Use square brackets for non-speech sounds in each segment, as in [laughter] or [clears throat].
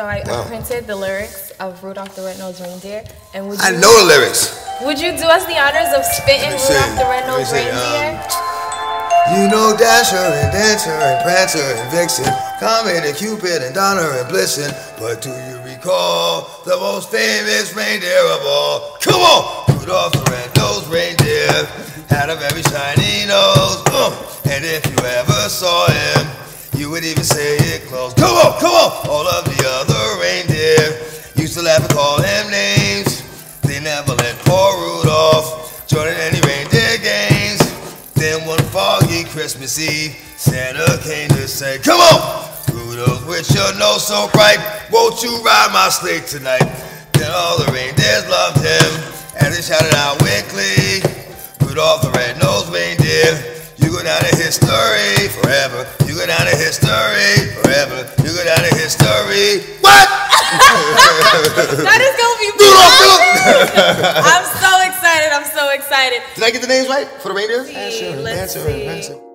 So I, Wow. I printed the lyrics of Rudolph the Red-Nosed Reindeer, and would you, I know the lyrics. would you do us the honors of spitting. Rudolph the Red-Nosed see, um, Reindeer? You know Dasher and Dancer and Prancer and Vixen, Comet and Cupid and Donner and Blitzen. But do you recall the most famous reindeer of all? Come on! Rudolph the red-nosed reindeer had a very shiny nose. And if you ever saw him, you would even say it close. Come on, come on! All of the other reindeer used to laugh and call him names. They never let poor Rudolph join in any reindeer games. Then one foggy Christmas Eve, Santa came to say, Come on! Rudolph, with your nose so bright, won't you ride my sleigh tonight? Then all the reindeers loved him, and they shouted out glee, Rudolph the red-nosed reindeer, you go down in history forever. You go down in history forever. You go down in history. What? [laughs] That is gonna be Rudolph, fun. [laughs] I'm so excited. I'm so excited. Did I get the names right for the reindeers? See, Dasher and let's Dancer and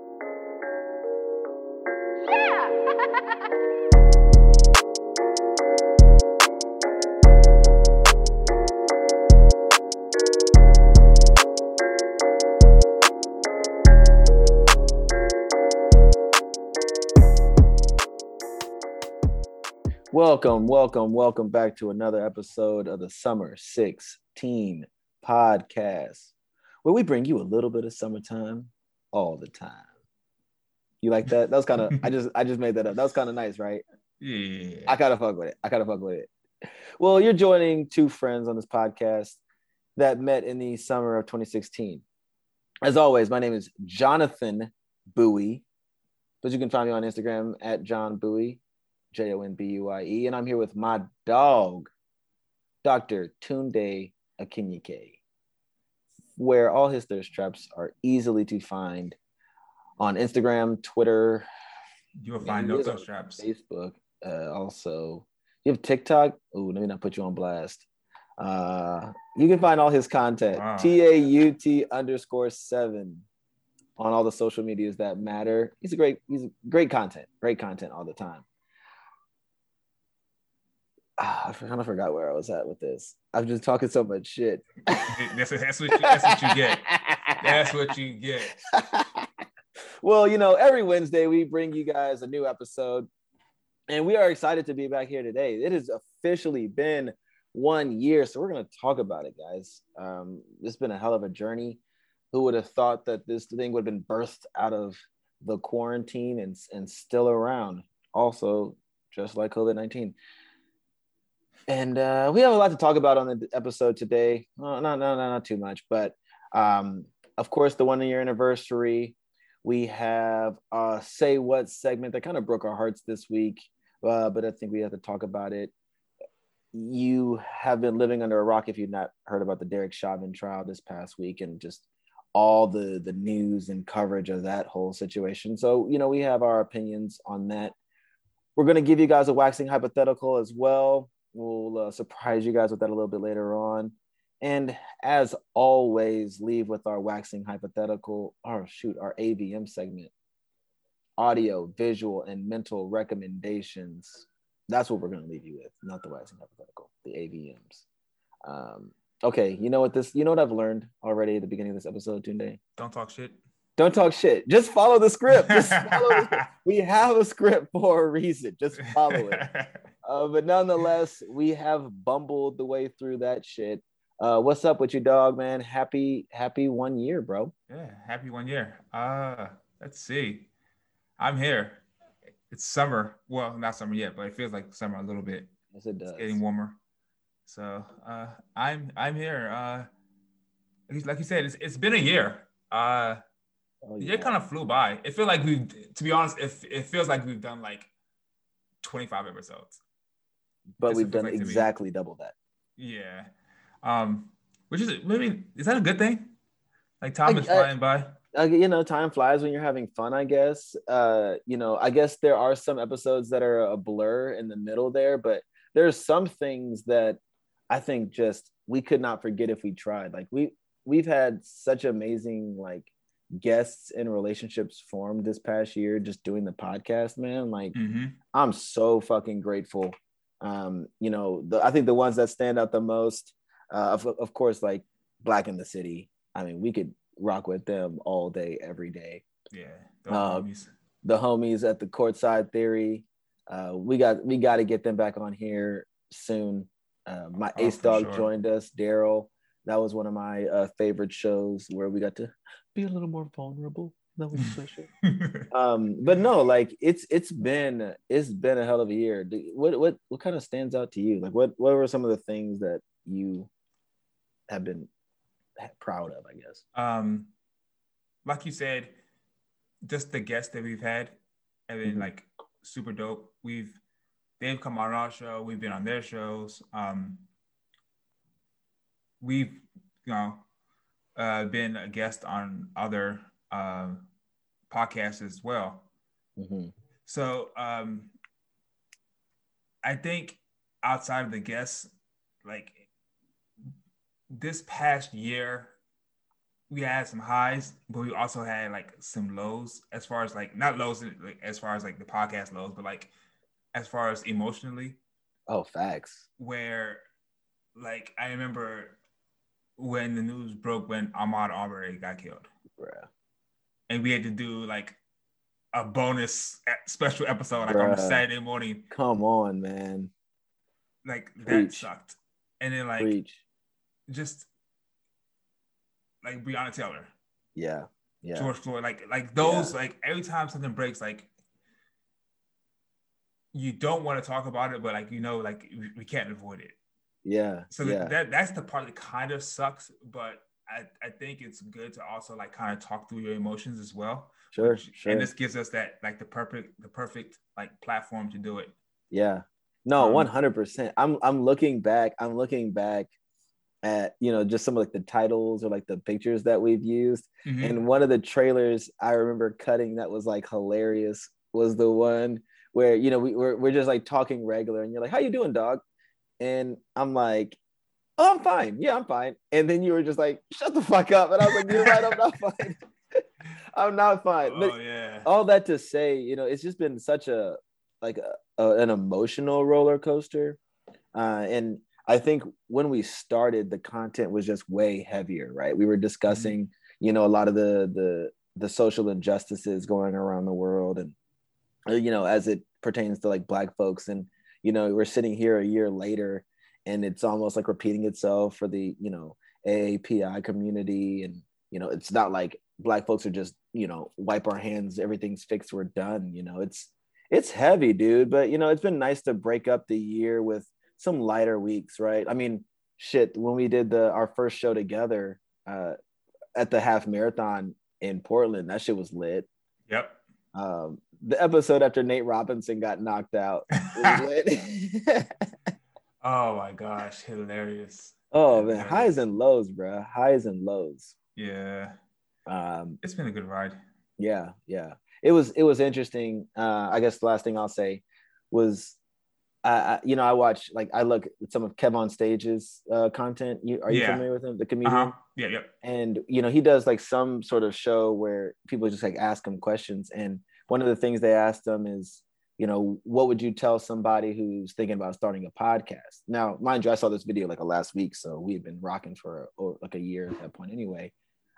Welcome, welcome, welcome back to another episode of the Summer 16 podcast, where we bring you a little bit of summertime all the time. You like that? That was kind of I just I just made that up. That was kind of nice, right? Yeah. I gotta fuck with it. I gotta fuck with it. Well, you're joining two friends on this podcast that met in the summer of 2016. As always, my name is Jonathan Buie, but you can find me on Instagram at John Buie, J O N B U I E, and I'm here with my dog, Dr. Tunde Akinyike, where all his thirst traps are easily to find on Instagram, Twitter, You'll find no thirst traps. Facebook. Uh, also, you have TikTok. Oh, let me not put you on blast. Uh, you can find all his content. Wow. T A U T underscore seven on all the social medias that matter. He's a great. He's a great content. Great content all the time. Ah, I kind of forgot where I was at with this. I'm just talking so much shit. That's, that's, what you, that's what you get. That's what you get. [laughs] well, you know, every Wednesday we bring you guys a new episode, and we are excited to be back here today. It has officially been one year, so we're going to talk about it, guys. Um, it's been a hell of a journey. Who would have thought that this thing would have been birthed out of the quarantine and, and still around? Also, just like COVID 19. And uh, we have a lot to talk about on the episode today. Uh, not, not, not, not too much, but um, of course, the one year anniversary. We have a say what segment that kind of broke our hearts this week, uh, but I think we have to talk about it. You have been living under a rock if you've not heard about the Derek Chauvin trial this past week and just all the the news and coverage of that whole situation. So, you know, we have our opinions on that. We're going to give you guys a waxing hypothetical as well. We'll uh, surprise you guys with that a little bit later on. And as always, leave with our waxing hypothetical, or shoot, our AVM segment audio, visual, and mental recommendations. That's what we're going to leave you with, not the waxing hypothetical, the AVMs. Um, okay, you know what this, you know what I've learned already at the beginning of this episode, Tunde? Don't talk shit. Don't talk shit. Just follow the script. Just [laughs] follow the script. We have a script for a reason. Just follow it. [laughs] Uh, but nonetheless, we have bumbled the way through that shit. Uh, what's up with you, dog, man? Happy, happy one year, bro. yeah. Happy one year. Uh, let's see. I'm here. It's summer. Well, not summer yet, but it feels like summer a little bit. Yes, it does. It's getting warmer. So uh, I'm I'm here. Uh, like you- said, it's, it's been a year. Uh, Oh, the year kind of flew by. It feels like we've, to be honest, it, it feels like we've done like 25 episodes. But we've what it feels done like exactly double that. Yeah. Um, which is maybe is that a good thing? Like time I- is I- flying by. uh, you know, time flies when you're having fun, I guess. Uh, you know, I guess there are some episodes that are a blur in the middle there, but there's some things that I think just we could not forget if we tried. Like we we've had such amazing like guests and relationships formed this past year just doing the podcast, man. Like hmm I'm so fucking grateful Um, you know, the, I think the ones that stand out the most, uh, of, of course, like Black in the City. I mean, we could rock with them all day, every day. Yeah. The Uh, homies. The homies at the Courtside Theory. Uh, we got we got to get them back on here soon. Uh, my Oh, ace dog sure. joined us, Daryl. That was one of my uh, favorite shows where we got to be a little more vulnerable. That was special. [laughs] um but no like it's it's been it's been a hell of a year Do- what what what kind of stands out to you like what what were some of the things that you have been proud of i guess um, like you said, just the guests that we've had have been Mhm. like super dope. We've they've come on our show, we've been on their shows. Um, we've you know uh, been a guest on other uh, podcasts as well. Mhm. So um, I think outside of the guests, like this past year, we had some highs, but we also had like some lows as far as like not lows like, as far as like the podcast lows, but like as far as emotionally, oh facts where like I remember when the news broke when Ahmaud Arbery got killed bruh. And we had to do like a bonus special episode like on a Saturday morning. come on man Like that Preach. sucked. And then like preach just like Breonna Taylor, yeah yeah George Floyd, like like those Yeah. like every time something breaks, like you don't want to talk about it, but like you know, like we, we can't avoid it. yeah So yeah that that's the part that kind of sucks, but I, I think it's good to also like kind of talk through your emotions as well. sure which- sure And this gives us that like the perfect the perfect like platform to do it. Yeah. No, Um, one hundred percent. I'm I'm looking back. I'm looking back at you know just some of like the titles or like the pictures that we've used. Mhm. And one of the trailers I remember cutting that was like hilarious was the one where you know we, we're we're just like talking regular and you're like, "How you doing, dog?" And I'm like, "Oh, I'm fine. Yeah, I'm fine." And then you were just like, "Shut the fuck up!" And I was like, "You're right. I'm not [laughs] fine. [laughs] I'm not fine." But oh yeah. all that to say, you know, it's just been such a like a, a- an emotional roller coaster, uh, and I think when we started, the content was just way heavier, right? We were discussing, you know, a lot of the the the social injustices going around the world, and uh, you know, as it pertains to like Black folks, and you know, we're sitting here a year later, and it's almost like repeating itself for the you know AAPI community, and you know, it's not like Black folks are just you know wipe our hands, everything's fixed, we're done. You know, it's it's heavy, dude. But you know, it's been nice to break up the year with some lighter weeks, right? I mean, shit, when we did the our first show together uh, at the half marathon in Portland, that shit was lit. Yep. Um, the episode after Nate Robinson got knocked out was [laughs] lit. [laughs] oh my gosh, hilarious. oh man, highs and lows, bro. Highs and lows. Yeah. Um, It's been a good ride. yeah yeah it was it was interesting uh i guess the last thing i'll say was I, you know i watch like i look at some of kev on stage's uh content you are you Yeah. familiar with him the comedian Uh-huh. Yeah, yep. and you know he does like some sort of show where people just like ask him questions and one of the things they asked him is you know what would you tell somebody who's thinking about starting a podcast? Now mind you i saw this video like a last week so we've been rocking for or like a year at that point anyway.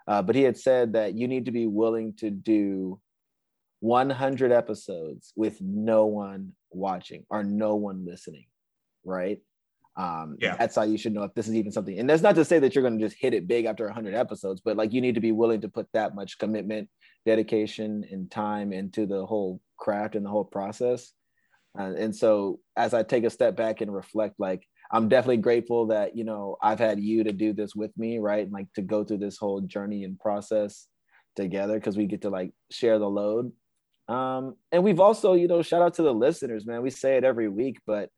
Uh, but he had said that you need to be willing to do 100 episodes with no one watching or no one listening right um Yeah. that's how you should know if this is even something and that's not to say that you're going to just hit it big after 100 episodes but like you need to be willing to put that much commitment dedication and time into the whole craft and the whole process. Uh, and so as i take a step back and reflect like i'm definitely grateful that you know i've had you to do this with me right? And like to go through this whole journey and process together because we get to like share the load. Um and we've also you know shout out to the listeners man. We say it every week but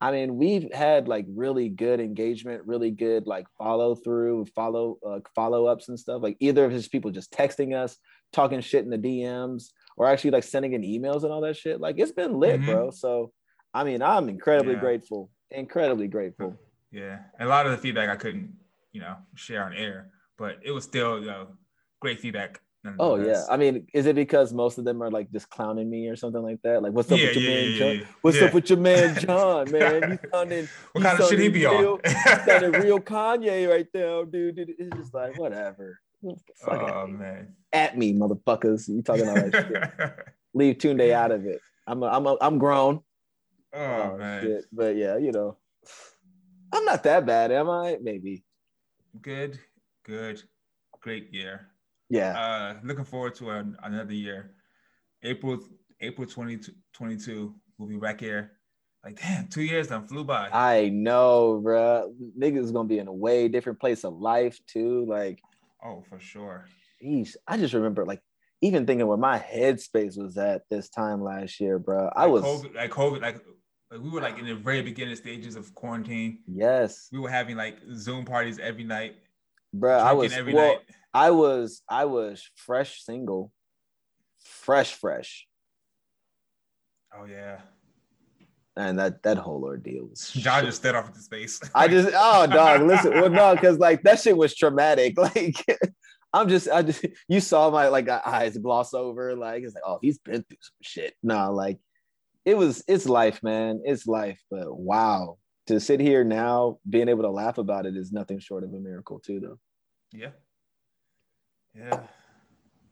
I mean, we've had like really good engagement, really good like follow through, follow uh, follow ups and stuff. Like either of his people just texting us, talking shit in the DMs, or actually like sending in emails and all that shit. Like it's been lit, Mhm. bro. So, I mean, I'm incredibly Yeah. grateful, incredibly grateful. Yeah. A lot of the feedback I couldn't, you know, share on air, but it was still, you know, great feedback Oh yeah. I mean, is it because most of them are like just clowning me or something like that? Like, what's up Yeah, with your yeah, man yeah, John? What's up with your man [laughs] John, man? You [laughs] sounding what kind of shit he be real- on? sounding [laughs] real Kanye right there, dude. dude. It's just like whatever. Fuck oh man. at me, motherfuckers. You talking all that shit. Leave Tunde out of it. I'm a, I'm a, I'm grown. oh man. shit. But yeah, you know, I'm not that bad, am I? Maybe. Good, good, great year. Yeah. Uh, looking forward to an, another year. April April 2022, we'll be back here. Like, damn, two years done flew by. I know, bruh. Niggas gonna be in a way different place of life too. Like, oh, for sure. geez, I just remember like even thinking where my headspace was at this time last year, bro. I Like was COVID, like COVID, like, like we were like in the very beginning stages of quarantine. yes, We were having like Zoom parties every night, bro. I was every well, night. I was I was fresh single, fresh fresh, Oh yeah, and that that whole ordeal was. [laughs] John just stood off into space. I [laughs] just oh dog, listen, well no, because like that shit was traumatic. [laughs] Like I'm just I just you saw my like eyes gloss over, like it's like oh he's been through some shit. No, like it was it's life, man, it's life. But wow, to sit here now, being able to laugh about it is nothing short of a miracle too, though. yeah, yeah.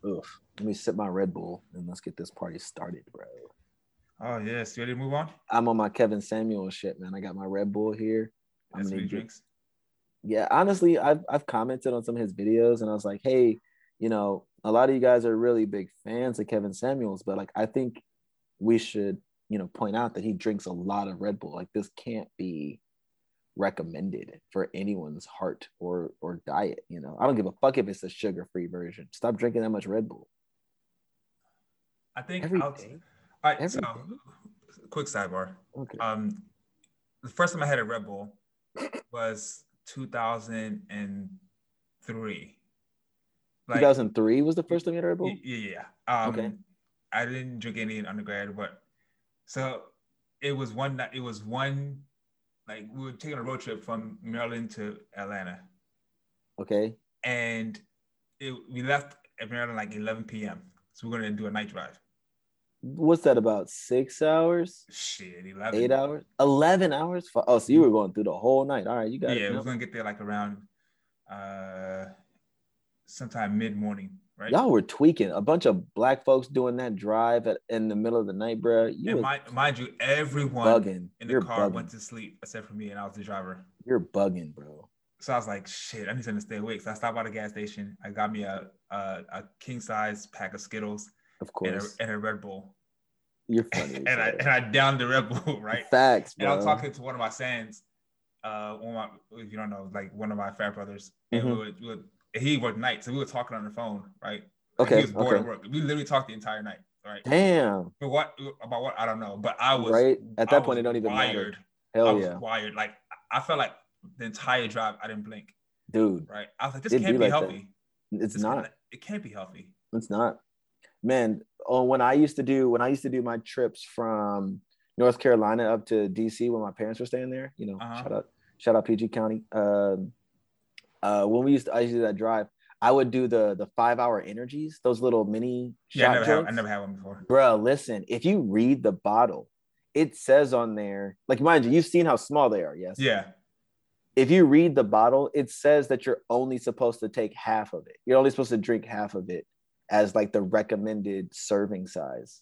Oof. Let me sip my Red Bull and let's get this party started, bro. Oh yes, you ready to move on? I'm on my Kevin Samuel shit, man. I got my Red Bull here. I'm That's gonna drinks. yeah, honestly, I've I've commented on some of his videos and I was like, hey, you know, a lot of you guys are really big fans of Kevin Samuels, but like I think we should, you know, point out that he drinks a lot of Red Bull. Like this can't be recommended for anyone's heart or or diet. You know, I don't give a fuck if it's a sugar-free version. Stop drinking that much Red Bull. I think. Every? All right, Every so day? quick sidebar. Okay. Um, the first time I had a Red Bull was 2003. Like, 2003 was the first time you had a Red Bull? yeah, yeah. Um, Okay. I didn't drink any in undergrad, but so it was one night. It was one like we were taking a road trip from Maryland to Atlanta, Okay. and it, we left at Maryland like 11 p.m. So we're gonna do a night drive. What's that about? Six hours? Shit, 11. Eight hours? 11 hours? Oh, so you were going through the whole night. All right, you got Yeah, it. we're gonna get there like around uh sometime mid morning, right? Y'all were tweaking. A bunch of black folks doing that drive at, in the middle of the night, bro. You and was mind, mind you, everyone bugging. in the You're car bugging. went to sleep except for me, and I was the driver. You're bugging, bro. So I was like, shit, I need to stay awake. So I stopped by the gas station. I got me a a, a king size pack of Skittles Of and a, course. and a Red Bull, You're [laughs] funny. and I and I downed the Red Bull, [laughs] right? Facts, And. I'm talking to one of my sons, uh, one of my, if you don't know, like one of my frat brothers, and Mhm. we would, we would, he worked night, so we were talking on the phone, right? Okay, he was bored okay. at work. We literally talked the entire night, right? Damn. But what about what I don't know, but I was Right? At that I point, it don't even matter. wired. I Hell was yeah. wired. Like I felt like the entire drive I didn't blink. Dude, Right? I was like, this can't be be, like that. healthy. it's This not. can't- it can't be healthy. It's not. Man, oh, when I used to do when I used to do my trips from North Carolina up to DC when my parents were staying there, you know, Uh-huh. shout out, shout out PG County. Um, uh, when we used to, I used to do that drive, I would do the the five hour energies, those little mini shots. Yeah, I never, had, I never had one before. Bro, listen, if you read the bottle, it says on there, like mind you, you've seen how small they are, yes? Yeah. If you read the bottle, it says that you're only supposed to take half of it. You're only supposed to drink half of it as like the recommended serving size.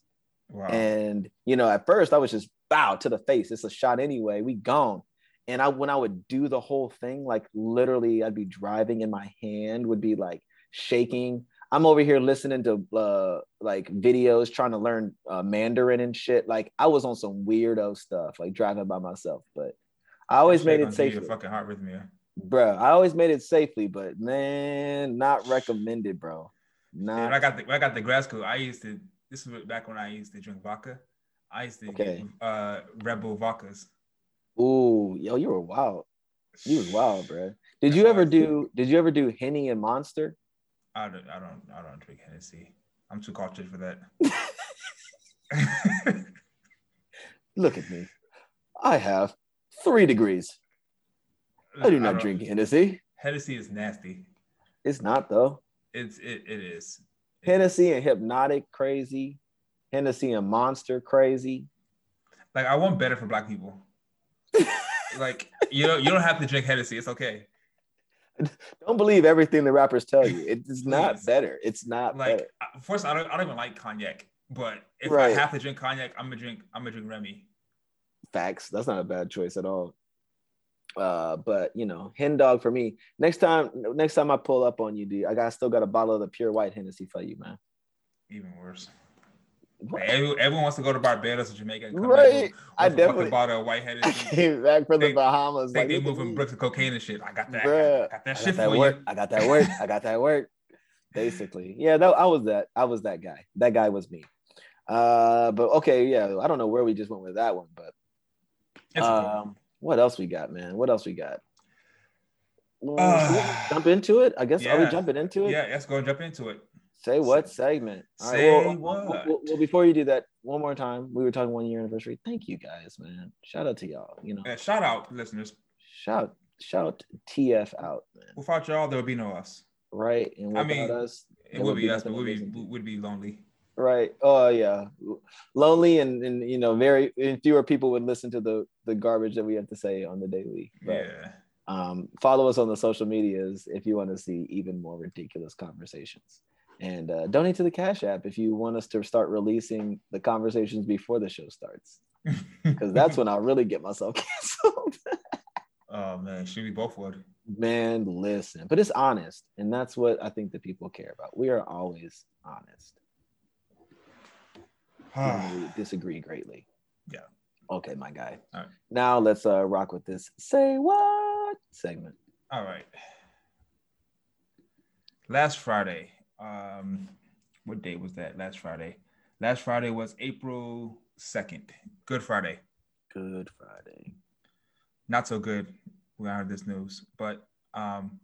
Wow. And you know, at first I was just bow to the face. It's a shot anyway. We gone. And I when I would do the whole thing, like literally I'd be driving and my hand would be like shaking. I'm over here listening to uh like videos trying to learn uh, Mandarin and shit. Like I was on some weirdo stuff, like driving by myself. But I always made it safely, fucking heart arrhythmia. bro. I always made it safely, but man, not recommended, bro. Yeah, Not when I got the when I got the grad school, I used to. This was back when I used to drink vodka. I used to Okay. get uh, Red Bull vodkas. Ooh, yo, you were wild. You was wild, bro. [sighs] Did you ever do? Did you ever do Henny and Monster? I don't, I don't, I don't drink Hennessy. I'm too cultured for that. [laughs] Look at me. I have three degrees. I do not don't- drink Hennessy. Hennessy is nasty. It's not though. It's it, it is. Hennessy and Hpnotiq crazy. Hennessy and Monster crazy. Like I want better for black people. Like you know, you don't have to drink Hennessy. It's okay. Don't believe everything the rappers tell you. It's not better. It's not Like better. first, I don't, I don't even like cognac. But if Right. I have to drink cognac, I'm gonna drink. I'm gonna drink Remy. Facts. That's not a bad choice at all. Uh, but you know, hen dog for me. Next time, next time I pull up on you, dude, I got still got a bottle of the pure white Hennessy for you, man. Even worse. Like, everyone, wants to go to Barbados or Jamaica. And come Right. Back I with a fucking definitely- bought a white Hennessy. [laughs] Came back from the Bahamas. they look at moving bricks of cocaine and shit. I got that. Bruh, I got that I shit got that for work. you. I got that work. I got that work. [laughs] Basically, yeah. That I was that. I was that guy. That guy was me. Uh, but okay, yeah. I don't know where we just went with that one, but um, what else we got, man? What else we got? Well, Uh, [sighs] jump into it. I guess are we yeah. jumping into it? yeah, let's go and jump into it. Say what segment? All right, Say well, what? Well, well, before you do that, one more time, we were talking one year anniversary. Thank you guys, man. Shout out to y'all. You know, shout out, listeners. shout shout TF out, man. Without y'all, there would be no us. Right, and I without mean, us, It would be us, but we'd be would be lonely. Right. Oh yeah, lonely and and you know very and fewer people would listen to the the garbage that we have to say on the daily. But Yeah. um, follow us on the social medias if you want to see even more ridiculous conversations. And uh, donate to the Cash App if you want us to start releasing the conversations before the show starts, [laughs] because that's when I'll really get myself [laughs] canceled. oh man, should we both would. Man, listen, but it's honest, and that's what I think the people care about. We are always honest. we [sighs] disagree greatly. Yeah. Okay, my guy. All right. Now let's uh rock with this say what segment. All right. Last Friday, um, what day was that? Last Friday. Last Friday was April 2nd. Good Friday. Good Friday. Not so good when I heard this news, but um,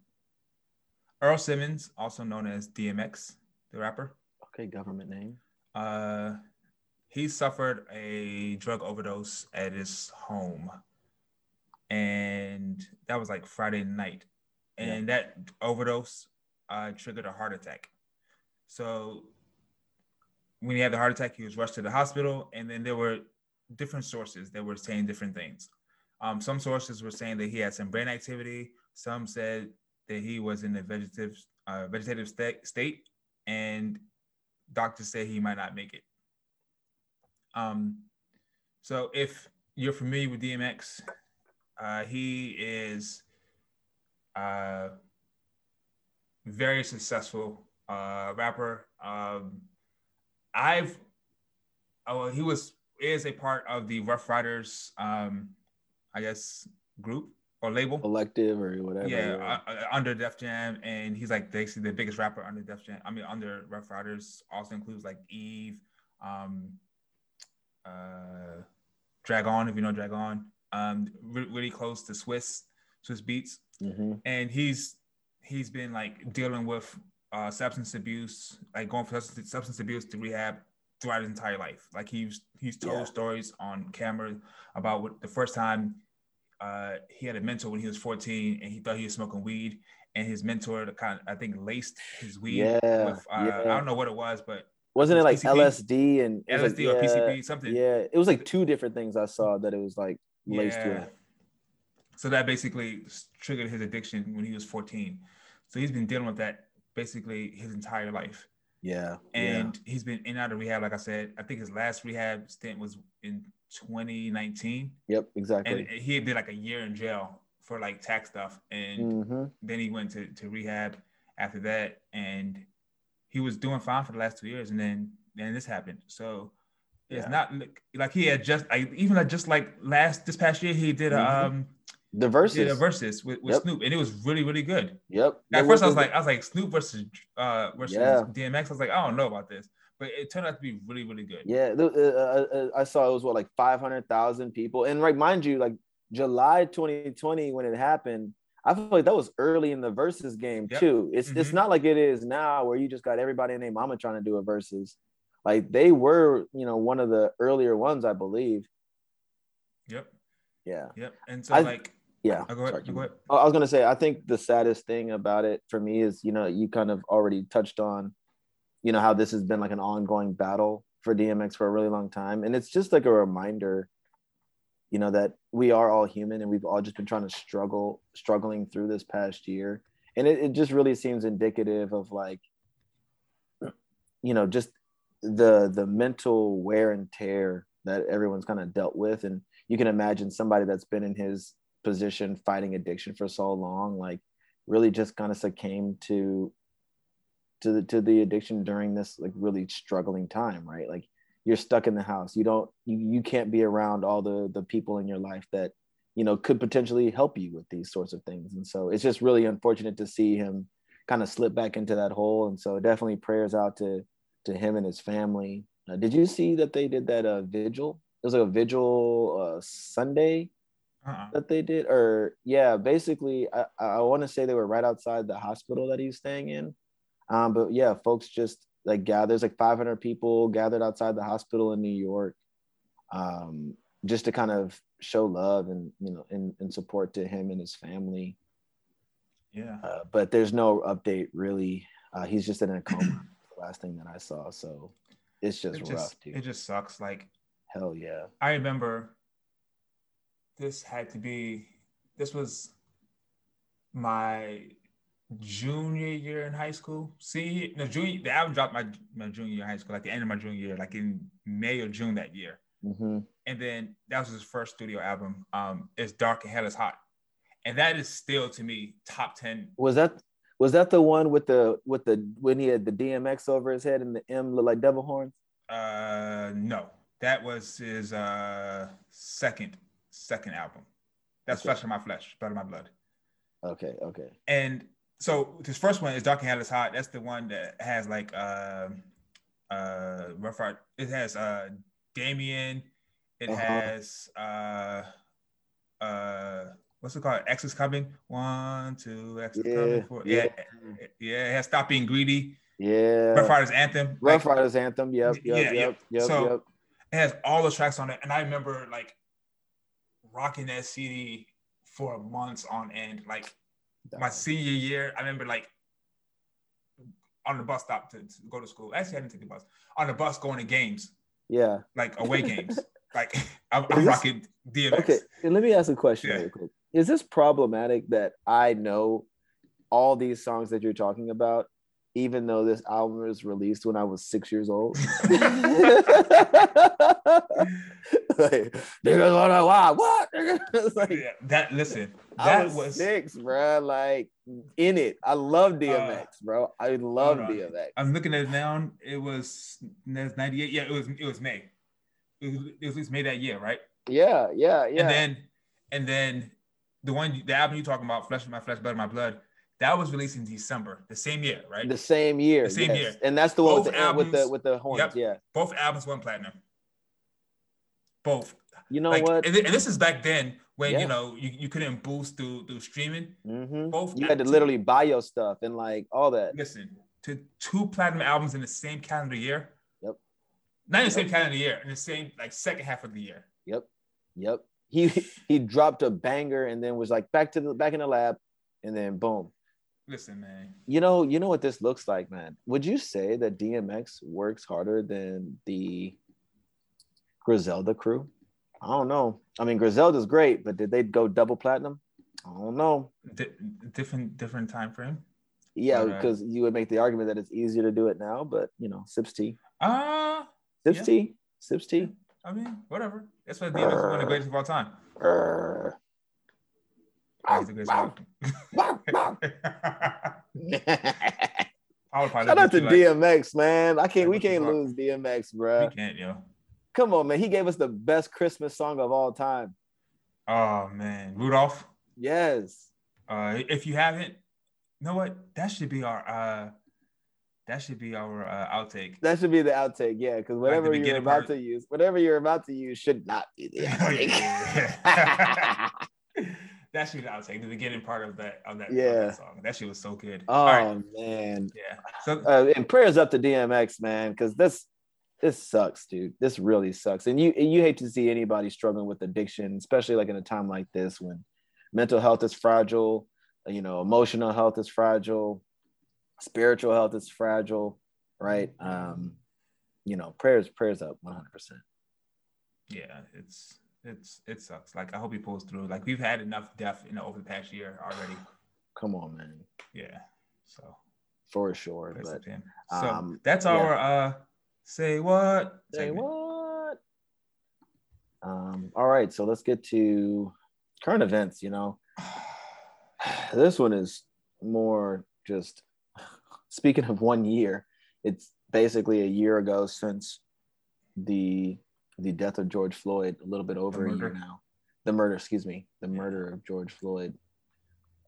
Earl Simmons, also known as DMX, the rapper, Okay, government name. uh, he suffered a drug overdose at his home. And that was like Friday night. And that overdose uh, triggered a heart attack. So when he had the heart attack, he was rushed to the hospital. And then there were different sources that were saying different things. Um, some sources were saying that he had some brain activity. Some said that he was in a vegetative uh, vegetative sta- state, and doctors say he might not make it. Um, so if you're familiar with DMX, uh, he is uh, very successful uh, rapper. Um, I've oh he was is a part of the Ruff Ryders, um, I guess group or label. collective or whatever. Yeah, uh, uh, under Def Jam, and he's like basically the biggest rapper under Def Jam. I mean, under Ruff Ryders also includes like Eve, um, uh, Drag On, if you know Drag On, um, re- really close to Swizz, Swizz Beatz, Mhm. and he's he's been like dealing with uh, substance abuse, like going for substance, substance abuse to rehab throughout his entire life. Like he's he's told Yeah. stories on camera about what the first time uh, he had a mentor when he was 14 and he thought he was smoking weed and his mentor kind of I think laced his weed Yeah, with uh, yeah. I don't know what it was, but Wasn't it like PCP? LSD and LSD like, or yeah, PCP something. Yeah, it was like two different things I saw that it was like laced Yeah. with. So that basically triggered his addiction when he was 14. So he's been dealing with that basically his entire life. Yeah. And he's been in and out of rehab. Like I said, I think his last rehab stint was in 2019. Yep, exactly. And he did like a year in jail for like tax stuff. And hmm then he went to, to rehab after that. And he was doing fine for the last two years. And then then this happened. So it's Yeah. not like- like he had just I even like just like last this past year he did a Mhm. um The verses. a versus with, with Yep. Snoop and it was really really good. Yep. At The first I was verses- like I was like Snoop versus uh versus Yeah. DMX. I was like I don't know about this, but it turned out to be really really good. Yeah, uh, uh, uh, I saw it was what like five hundred thousand people, and like mind you, like July 2020 when it happened, I feel like that was early in the versus game Yep. too. It's it's Mhm. not like it is now where you just got everybody and their mama trying to do a versus. Like they were, you know, one of the earlier ones, I believe. Yep. Yeah, Yep. And so I- like yeah. oh, go ahead. Sorry, go ahead. I was gonna say, I think the saddest thing about it for me is, you know, you kind of already touched on, you know how this has been like an ongoing battle for DMX for a really long time, and it's just like a reminder, you know, that we are all human and we've all just been trying to struggle, struggling through this past year, and it, it just really seems indicative of like, you know, just the the mental wear and tear that everyone's kind of dealt with, and you can imagine somebody that's been in his position fighting addiction for so long, like really just kind of succumbed to to the to the addiction during this like really struggling time right? Like you're stuck in the house. You don't you, you can't be around all the the people in your life that you know could potentially help you with these sorts of things. And so it's just really unfortunate to see him kind of slip back into that hole. And so definitely prayers out to to him and his family. Uh, did you see that they did that uh vigil? It was like a vigil uh sunday uh-uh. that they did or yeah basically i i want to say they were right outside the hospital that he's staying in um, but yeah, folks just like gather. There's like 500 people gathered outside the hospital in New York, um, just to kind of show love and you know and, and support to him and his family. Yeah. Uh, but there's no update really. Uh, he's just in a coma. [clears throat] the last thing that I saw, so it's just, it just rough, dude. It just sucks. Like hell yeah. I remember this had to be. This was my junior year in high school. See, no junior. The album dropped my my junior year in high school, like the end of my junior year, like in May or June that year. Mm-hmm. And then that was his first studio album. Um, it's Dark and Hell is Hot, and that is still to me top ten. Was that was that the one with the with the when he had the DMX over his head and the M looked like devil horns? Uh, no, that was his uh second second album. That's okay. Flesh of My Flesh, Blood of My Blood. Okay, okay. And so this first one is Dark and Hell is Hot. That's the one that has like uh uh rough art. It has uh Damien. It uh-huh. has uh uh what's it called? X is coming. One, two, X is yeah, coming. Four. Yeah, yeah, yeah. It has Stop Being Greedy. Yeah. Ruff Ryders Anthem. Ruff like, Ryders Anthem. Yep. Yep. Yeah, yep. Yep. So yep. it has all the tracks on it, and I remember like rocking that CD for months on end. Like my senior year, I remember like on the bus stop to, to, go to school. Actually, I didn't take the bus. On the bus going to games. Yeah. Like away games. [laughs] like [laughs] I'm, I'm rocking DMX. Okay, and let me ask a question yeah. real quick. Is this problematic that I know all these songs that you're talking about, even though this album was released when I was six years old. [laughs] [laughs] like, niggas on a wild what? [laughs] like, yeah, that listen, that was, was, six, bro. Like in it. I love DMX, uh, bro. I love DMX. I'm looking at it now. It was 98. Yeah, it was it was May. It was, it was May that year, right? Yeah, yeah, yeah. And then and then the one the album you talking about, Flesh of My Flesh, Blood of My Blood that was released in December, the same year, right? The same year. The same yes. year. And that's the one with the, albums, with the with the horns. Yep, yeah. Both albums went platinum. Both. You know like, what? And, and, this is back then when yeah. you know you, you couldn't boost through through streaming. Mm-hmm. Both you had to literally buy your stuff and like all that. Listen, to two platinum albums in the same calendar year. Yep. Not in the same calendar year, in the same like second half of the year. Yep. Yep. He he dropped a banger and then was like back to the back in the lab, and then boom, Listen, man. You know, you know what this looks like, man. Would you say that DMX works harder than the Griselda crew? I don't know. I mean, Griselda's great, but did they go double platinum? I don't know. D- different, different time frame. Yeah, because uh, you would make the argument that it's easier to do it now, but you know, Sips T. Uh Sips yeah. T. Sips T. I mean, whatever. That's why DMX is one of the greatest of all time. Uh, [laughs] Shout out to DMX, man. I can't. We can't lose DMX, bro. We can't, yo. Come on, man. He gave us the best Christmas song of all time. Oh man, Rudolph. Yes. Uh, if you haven't, you know what? That should be our. uh that should be our uh, outtake. That should be the outtake, yeah. Because whatever like you're about part... to use, whatever you're about to use, should not be the [laughs] outtake. [laughs] that should I was like the beginning part of that of that, yeah. Of that song. That shit was so good. Oh right. man. Yeah. So uh, and prayers up to DMX, man, because this this sucks, dude. This really sucks. And you you hate to see anybody struggling with addiction, especially like in a time like this when mental health is fragile, you know, emotional health is fragile, spiritual health is fragile. right? Um, you know, prayers, prayers up 100%. Yeah, it's it's it sucks. Like I hope he pulls through. Like we've had enough death in over the past year already. Come on, man. Yeah. So for sure. But, so um, that's yeah. our uh say what? Say segment. what? Um, all right, so let's get to current events, you know. [sighs] this one is more just [laughs] speaking of one year, it's basically a year ago since the the death of George Floyd, a little bit over a year now. The murder, excuse me, the murder of George Floyd,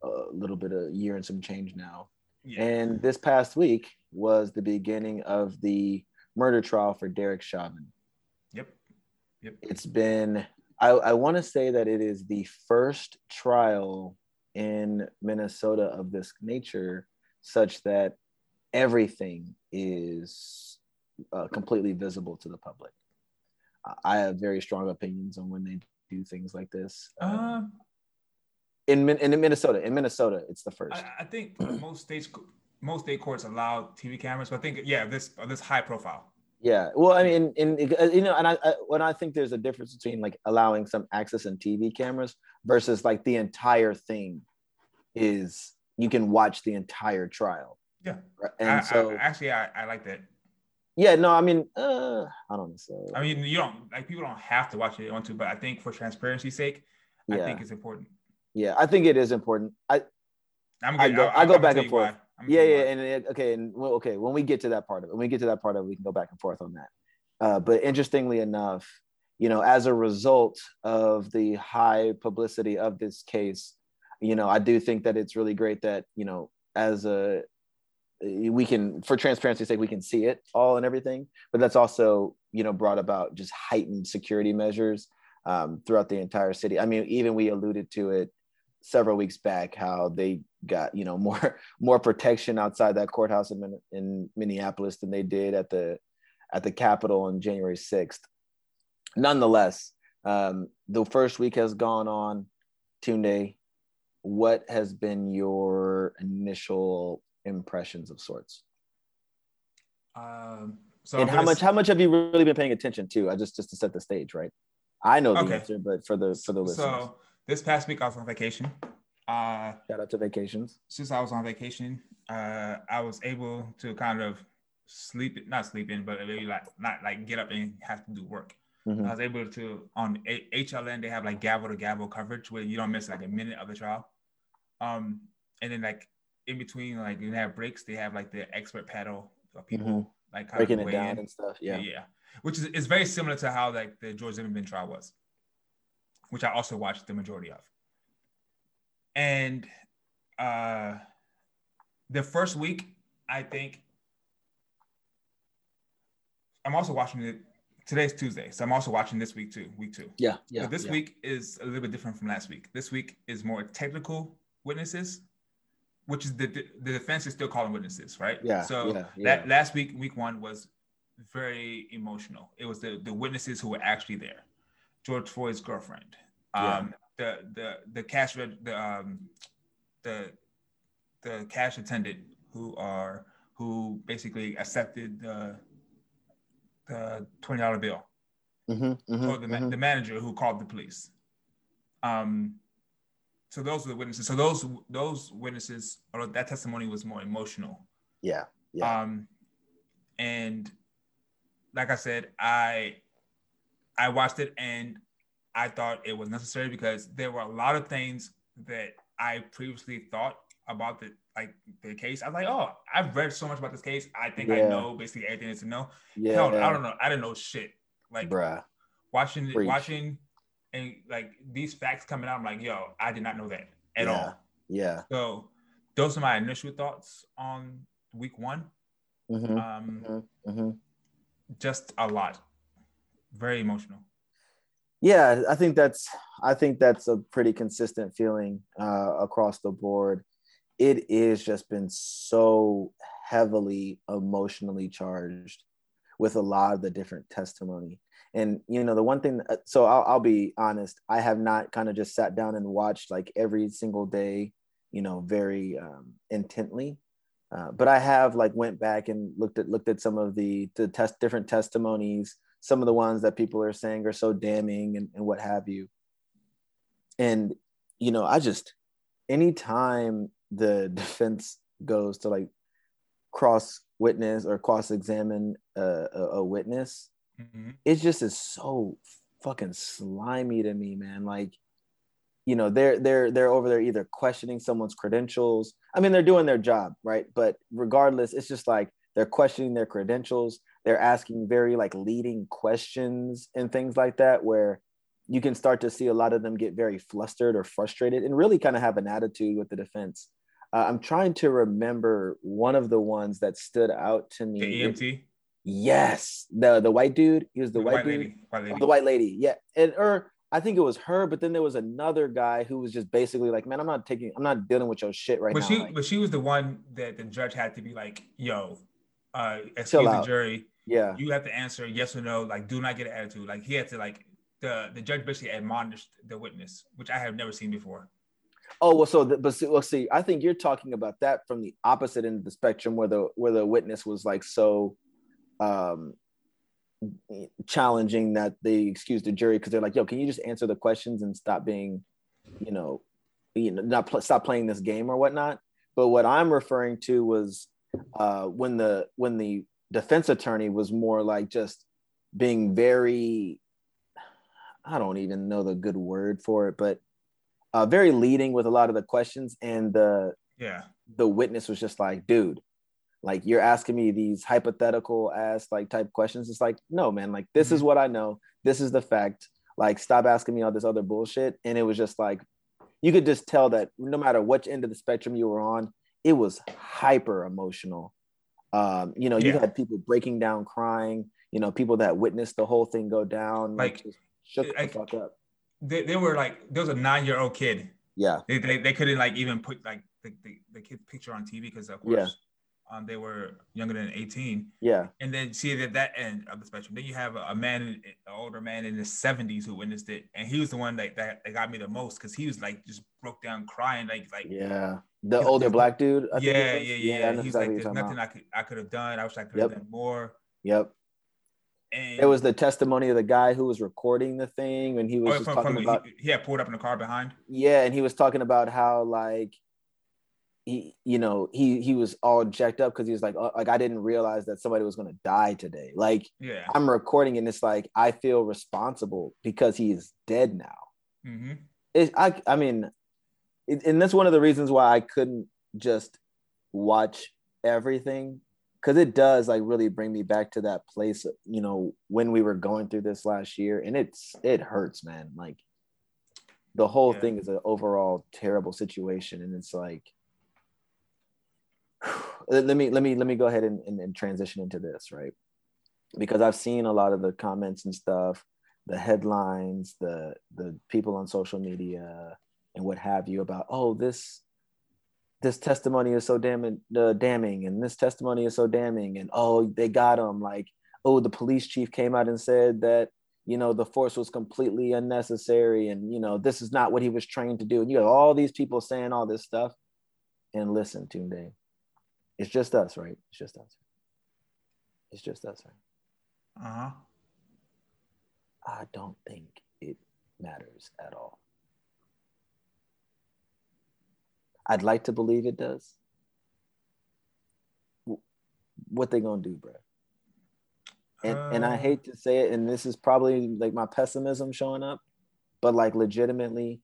a little bit a year and some change now. Yeah. And this past week was the beginning of the murder trial for Derek Chauvin. Yep. Yep. It's been, I, I want to say that it is the first trial in Minnesota of this nature, such that everything is uh, completely visible to the public. I have very strong opinions on when they do things like this. Uh, in in Minnesota, in Minnesota, it's the first. I, I, think [clears throat] most states, most state courts allow TV cameras, but I think yeah, this this high profile. Yeah, well, I mean, in, in uh, you know, and I, I when I think there's a difference between like allowing some access in TV cameras versus like the entire thing is you can watch the entire trial. Yeah, and I, so actually, I, I like that yeah, no, I mean, uh, I don't know. I mean, you don't like people don't have to watch it on to, but I think for transparency's sake, yeah. I think it's important. Yeah, I think it is important. I I'm I go, I, I go back and forth. Yeah, yeah, and it, okay, and well, okay, when we get to that part of it, when we get to that part of it, we can go back and forth on that. Uh, but interestingly enough, you know, as a result of the high publicity of this case, you know, I do think that it's really great that you know, as a we can for transparency's sake we can see it all and everything but that's also you know brought about just heightened security measures um, throughout the entire city i mean even we alluded to it several weeks back how they got you know [laughs] more more protection outside that courthouse in, in minneapolis than they did at the at the capitol on january 6th nonetheless um, the first week has gone on Tunde, what has been your initial impressions of sorts? Um, so and how much how much have you really been paying attention to? I just just to set the stage, right? I know the okay. answer, but for the for the listeners. So this past week I was on vacation. Uh, Shout out to vacations. Since I was on vacation, uh, I was able to kind of sleep, not sleep in, but maybe like not like get up and have to do work. Mm-hmm. I was able to on HLN they have like gavel to gavel coverage where you don't miss like a minute of the trial. Um, and then like in between, like you have breaks, they have like the expert panel of people mm-hmm. like breaking it down in. and stuff. Yeah. yeah, which is is very similar to how like the George Zimmerman trial was, which I also watched the majority of. And uh, the first week, I think I'm also watching it. Today's Tuesday, so I'm also watching this week too. Week two. Yeah, yeah. So this yeah. week is a little bit different from last week. This week is more technical witnesses which is the the defense is still calling witnesses, right? Yeah. So yeah, yeah. that last week, week one was very emotional. It was the the witnesses who were actually there. George Floyd's girlfriend, um, yeah. the the the cash the um, the the cash attendant who are who basically accepted the the twenty dollar bill, mm-hmm, mm-hmm, or the, mm-hmm. the manager who called the police. Um, so those were the witnesses. So those those witnesses or that testimony was more emotional. Yeah. Yeah. Um, and like I said, I I watched it and I thought it was necessary because there were a lot of things that I previously thought about the like the case. I was like, oh, I've read so much about this case. I think yeah. I know basically everything is to know. Yeah. Hell, I don't know. I didn't know shit. Like Bruh. watching Preach. watching and like these facts coming out, I'm like, yo, I did not know that at yeah. all. Yeah. So those are my initial thoughts on week one. Mm-hmm. Um, mm-hmm. Mm-hmm. Just a lot, very emotional. Yeah, I think that's I think that's a pretty consistent feeling uh, across the board. It is just been so heavily emotionally charged with a lot of the different testimony and you know the one thing uh, so I'll, I'll be honest i have not kind of just sat down and watched like every single day you know very um, intently Uh, but I have like went back and looked at looked at some of the the test different testimonies, some of the ones that people are saying are so damning and, and what have you. And you know, I just anytime the [laughs] defense goes to like cross witness or cross examine a, a, a, witness, mm-hmm. it just is so fucking slimy to me, man. Like, you know, they're they're they're over there either questioning someone's credentials. I mean, they're doing their job, right? But regardless, it's just like they're questioning their credentials. They're asking very like leading questions and things like that, where you can start to see a lot of them get very flustered or frustrated and really kind of have an attitude with the defense. Uh, I'm trying to remember one of the ones that stood out to me. The EMT. Yes, the the white dude. He was the, the white, white, dude. Lady. White lady. Oh, the white lady. Yeah, and or I think it was her, but then there was another guy who was just basically like, "Man, I'm not taking, I'm not dealing with your shit right but now." She, like, but she was the one that the judge had to be like, "Yo, uh, excuse the jury. Yeah, you have to answer yes or no. Like, do not get an attitude. Like, he had to like the the judge basically admonished the witness, which I have never seen before. Oh well, so the, but see, well, see, I think you're talking about that from the opposite end of the spectrum, where the where the witness was like so um challenging that they excused the jury because they're like, "Yo, can you just answer the questions and stop being, you know, you know, not pl- stop playing this game or whatnot." But what I'm referring to was uh, when the when the defense attorney was more like just being very I don't even know the good word for it, but uh, very leading with a lot of the questions. And the yeah, the witness was just like, dude, like you're asking me these hypothetical ass like type questions. It's like, no, man, like this mm-hmm. is what I know. This is the fact. Like, stop asking me all this other bullshit. And it was just like, you could just tell that no matter which end of the spectrum you were on, it was hyper emotional. Um, you know, yeah. you had people breaking down, crying. You know, people that witnessed the whole thing go down. Like, like Shut the fuck up. They, they were like there was a nine year old kid. Yeah. They, they, they couldn't like even put like the, the, the kid's picture on TV because of course yeah. um, they were younger than 18. Yeah. And then see that that end of the spectrum. Then you have a, a man, an older man in his 70s who witnessed it. And he was the one that, that, that got me the most because he was like just broke down crying. Like, like yeah. The older black dude. I yeah, yeah, yeah, yeah. He's like, there's nothing I could I could have done. I wish I could have yep. done more. Yep. And it was the testimony of the guy who was recording the thing, and he was oh, just from, talking from, about. He, he had pulled up in the car behind. Yeah, and he was talking about how like he, you know, he he was all jacked up because he was like, oh, like I didn't realize that somebody was gonna die today. Like, yeah, I'm recording, and it's like I feel responsible because he is dead now. Mm-hmm. It, I, I mean, and that's one of the reasons why I couldn't just watch everything because it does like really bring me back to that place you know when we were going through this last year and it's it hurts man like the whole yeah. thing is an overall terrible situation and it's like [sighs] let me let me let me go ahead and, and, and transition into this right because i've seen a lot of the comments and stuff the headlines the the people on social media and what have you about oh this this testimony is so damn uh, damning and this testimony is so damning and oh they got him. Like oh the police chief came out and said that you know the force was completely unnecessary and you know this is not what he was trained to do. And you have all these people saying all this stuff. And listen Tunde it's just us right? It's just us. It's just us right? Uh-huh. I don't think it matters at all I'd like to believe it does. What they gonna do, bro? And and I hate to say it, and this is probably like my pessimism showing up, but like legitimately,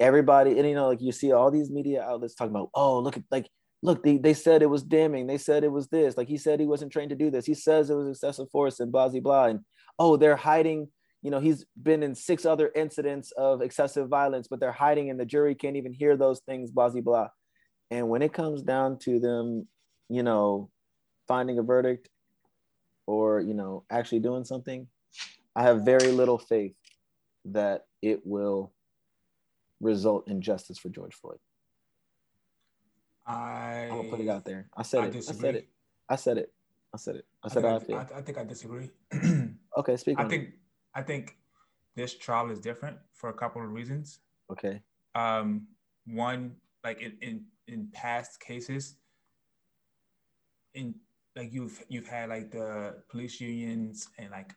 everybody, and you know, like you see all these media outlets talking about, oh, look at like look, they, they said it was damning. They said it was this. Like he said he wasn't trained to do this. He says it was excessive force and blah, blah, blah. And oh, they're hiding you know he's been in six other incidents of excessive violence but they're hiding and the jury can't even hear those things blah blah blah. And when it comes down to them you know finding a verdict or you know actually doing something i have very little faith that it will result in justice for george floyd. I i'm gonna put it out there. I said I it. Disagree. i said it. I said it. I said it. I said I, I. I, I think i disagree. [clears throat] Okay speak i think I think this trial is different for a couple of reasons. Okay. Um, one, like in, in, in past cases, in like you've you've had like the police unions and like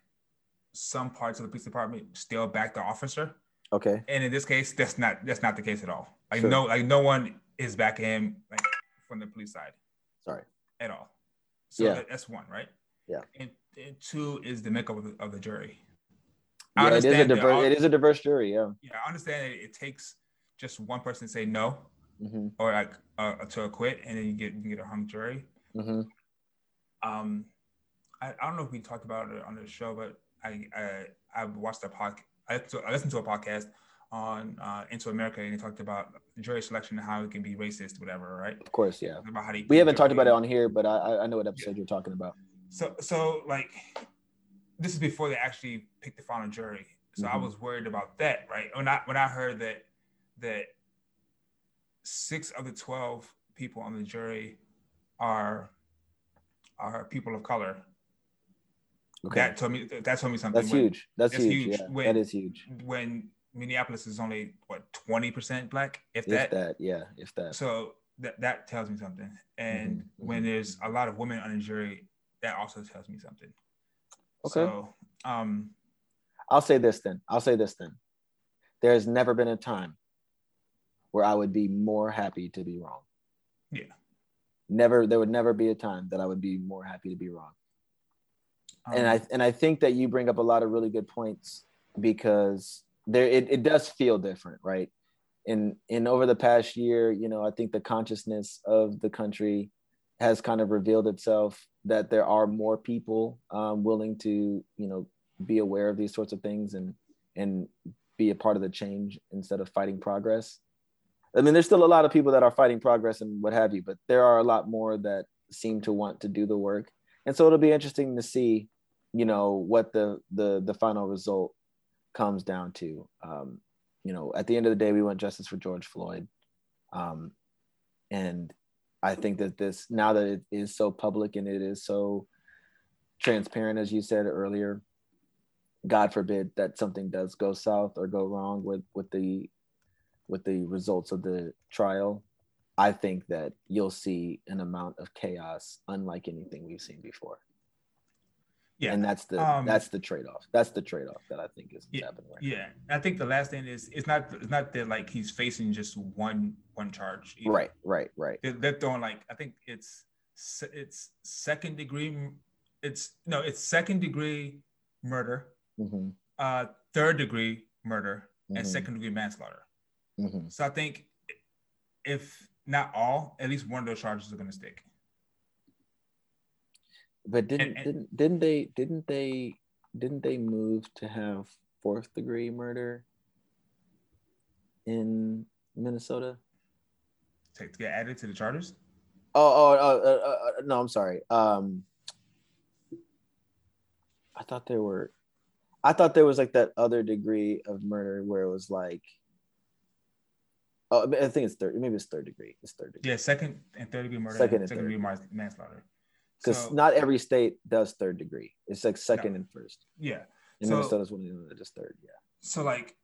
some parts of the police department still back the officer. Okay. And in this case, that's not that's not the case at all. Like Sure. no like no one is backing him like from the police side Sorry. at all. So Yeah. that, that's one, right? Yeah. And, and two is the makeup of the, of the jury. Yeah, it is a diverse. It is a diverse jury. Yeah. yeah, I understand that it takes just one person to say no hmm or like uh, to acquit, and then you get you get a hung jury. hmm Um, I, I don't know if we talked about it on the show, but I I, I watched a podcast. I, listened to- I listened to a podcast on uh, Into America, and they talked about jury selection and how it can be racist, whatever, right? Of course. Yeah. About how they We haven't talked about it on here, but I I- I know what episode you're talking about. So so like this is before they actually picked the final jury. So I Mhm. was worried about that, right? When I when I heard that that six of the twelve people on the jury are are people of color. Okay. That told me that told me something. That's when, huge. That's, that's huge. huge. Yeah, When- that is huge. When Minneapolis is only what twenty percent black, if If that. that, yeah, if that. So that that tells me something. And Mhm, when there's a lot of women on the jury, that also tells me something. Okay. So um I'll say this then. I'll say this then. There has never been a time where I would be more happy to be wrong. Yeah. Never. There would never be a time that I would be more happy to be wrong. and um, I and I think that you bring up a lot of really good points because there it, it does feel different, right? And in over the past year, you know, I think the consciousness of the country has kind of revealed itself that there are more people um, willing to, you know, be aware of these sorts of things and and be a part of the change instead of fighting progress. I mean, there's still a lot of people that are fighting progress and what have you, but there are a lot more that seem to want to do the work. And so it'll be interesting to see you know what the the the final result comes down to. Um you know at the end of the day we want justice for george floyd. Um and i think that this now that it is so public and it is so transparent as you said earlier god forbid that something does go south or go wrong with with the with the results of the trial i think that you'll see an amount of chaos unlike anything we've seen before yeah. and that's the Um, that's the trade-off that's the trade-off that i think is Yeah, happening right now. yeah. I think the last thing is it's not it's not that like he's facing just one one charge. either. right right right They're, they're throwing like I think it's it's second degree it's no it's second degree murder, hmm uh third degree murder, and Mhm. second degree manslaughter. hmm So I think if not all, at least one of those charges are going to stick. But didn't and- didn't didn't they didn't they didn't they move to have fourth degree murder in minnesota To, to get added to the charges. oh oh uh, uh, uh, no i'm sorry um i thought there were i thought there was like that other degree of murder where it was like oh i think it's third maybe it's third degree it's third degree Yeah, second and third degree murder. Second and and second third. degree manslaughter. Because So, not every state does third degree it's like second and first yeah. and So- minnesota's one of them does third yeah So like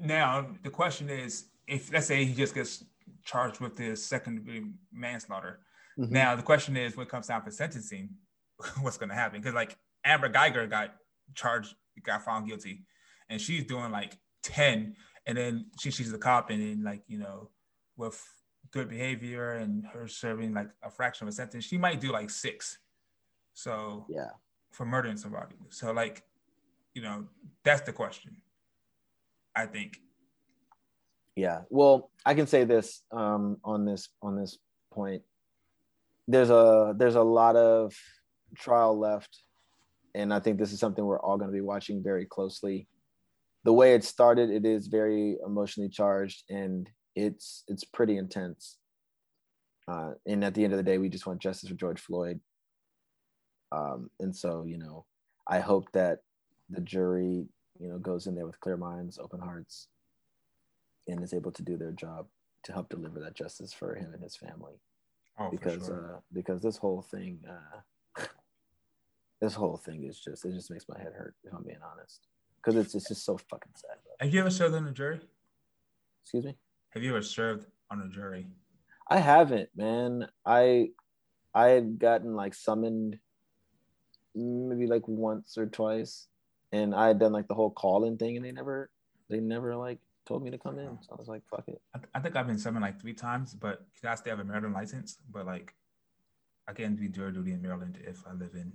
now the question is if let's say he just gets charged with the second degree manslaughter. Mhm. Now the question is when it comes time for sentencing, [laughs] what's gonna happen? Because like Amber Guyger got charged, got found guilty, and she's doing like 10, and then she she's a cop and then like you know, with good behavior and her serving like a fraction of a sentence, she might do like six. So yeah for murdering somebody. So like, you know, that's the question. I think. Yeah. Well, I can say this um, on this on this point. There's a there's a lot of trial left, and I think this is something we're all going to be watching very closely. The way it started, it is very emotionally charged, and it's it's pretty intense. Uh, and at the end of the day, we just want justice for George Floyd. Um, and so, you know, I hope that the jury, you know, goes in there with clear minds, open hearts, and is able to do their job to help deliver that justice for him and his family Oh, because sure. uh, because this whole thing uh, [laughs] this whole thing is just it just makes my head hurt if I'm being honest because it's it's just so fucking sad. Bro. Have you ever served on a jury? Excuse me. Have you ever served on a jury? I haven't, man. I I had gotten like summoned maybe like once or twice, and I had done like the whole call-in thing, and they never, they never like told me to come in. So I was like, fuck it. I, th- I think I've been summoned like three times, but I still have a Maryland license. But like, I can't do jury duty in Maryland if I live in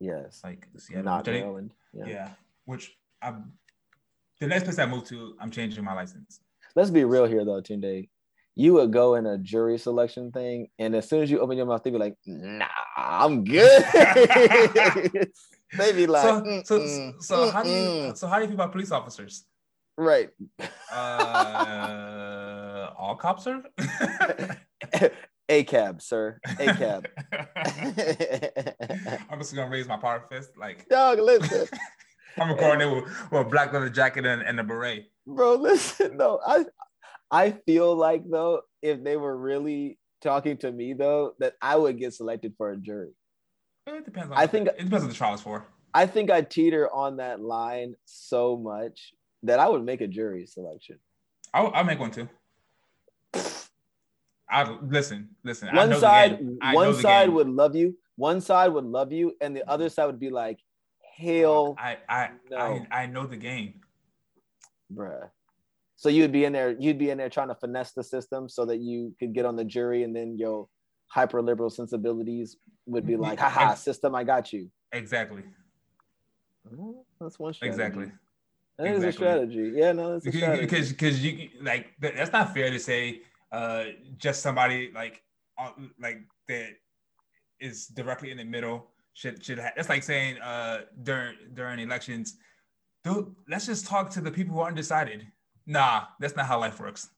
Yes, like Seattle. not which I think- Maryland. Yeah. Yeah. which I'm. The next place I move to, I'm changing my license. Let's be real here though, Tunde. You would go in a jury selection thing, and as soon as you open your mouth, they'd be like, "Nah, I'm good." [laughs] they be like, so, so, "Mm-mm, mm, mm, mm. so how do you mm-mm." so how do you feel about police officers? right? Uh, all cops are. [laughs] A cab, sir. A cab. [laughs] I'm just gonna raise my power fist, like Dog, listen, I'm in there with, with a black leather jacket and, and a beret. bro. [laughs] Listen, no, I, I feel like though, if they were really talking to me though, that I would get selected for a jury. It depends. On I think- it depends on the trial is for. I think I teeter on that line so much that I would make a jury selection. I'll, I'll make one too. I listen, listen. I One side, game. I know one side would love you. One side would love you, and the other side would be like, "Hell, I I, no. I I know the game. bruh." So you'd be in there, you'd be in there trying to finesse the system so that you could get on the jury, and then your hyper liberal sensibilities would be like, "Haha, system, I got you." Exactly. Well, That's one strategy. Exactly. That is a strategy. Yeah, no, that's a because strategy. because because you like that's not fair to say uh just somebody like on like that is directly in the middle should should ha- that's like saying uh during during elections dude let's just talk to the people who are undecided nah that's not how life works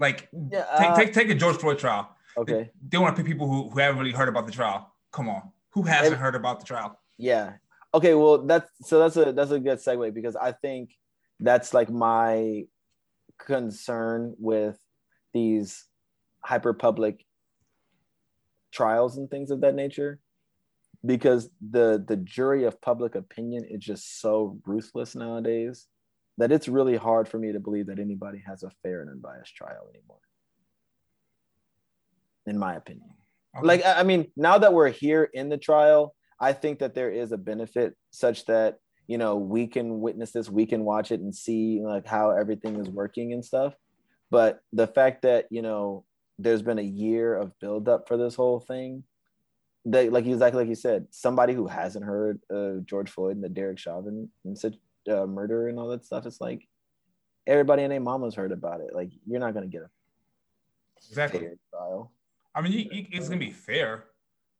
like Yeah, take, uh, take take the george floyd trial okay. they want to pick people who, who haven't really heard about the trial come on who hasn't And- heard about the trial Yeah. Okay. Well, that's so that's a that's a good segue because I think that's like my concern with these hyper public trials and things of that nature because the the jury of public opinion is just so ruthless nowadays that it's really hard for me to believe that anybody has a fair and unbiased trial anymore in my opinion Okay. like I I mean, now that we're here in the trial, I think that there is a benefit such that you know we can witness this, we can watch it and see like how everything is working and stuff. But the fact that you know there's been a year of buildup for this whole thing, that like exactly like you said, somebody who hasn't heard of George Floyd and the Derek Chauvin and such uh, murder and all that stuff, it's like everybody and their mama's heard about it. Like you're not gonna get a exactly fair trial. i mean you, you, it's gonna be fair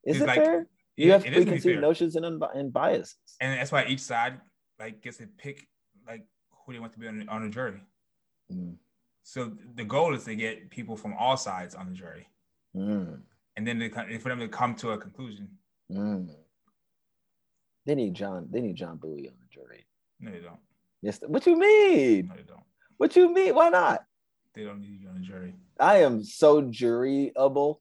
Is It's it like- fair? It- You have it is gonna be preconceived notions and, unbi- and biases. and that's why each side like gets to pick like who they want to be on, on the jury. Mm. So the goal is to get people from all sides on the jury, Mm. And then they, for them to come to a conclusion. Mm. They need John. They need John Buie on the jury. No, they don't. Yes. What you mean? No, they don't. What you mean? Why not? They don't need you on the jury. I am so juryable.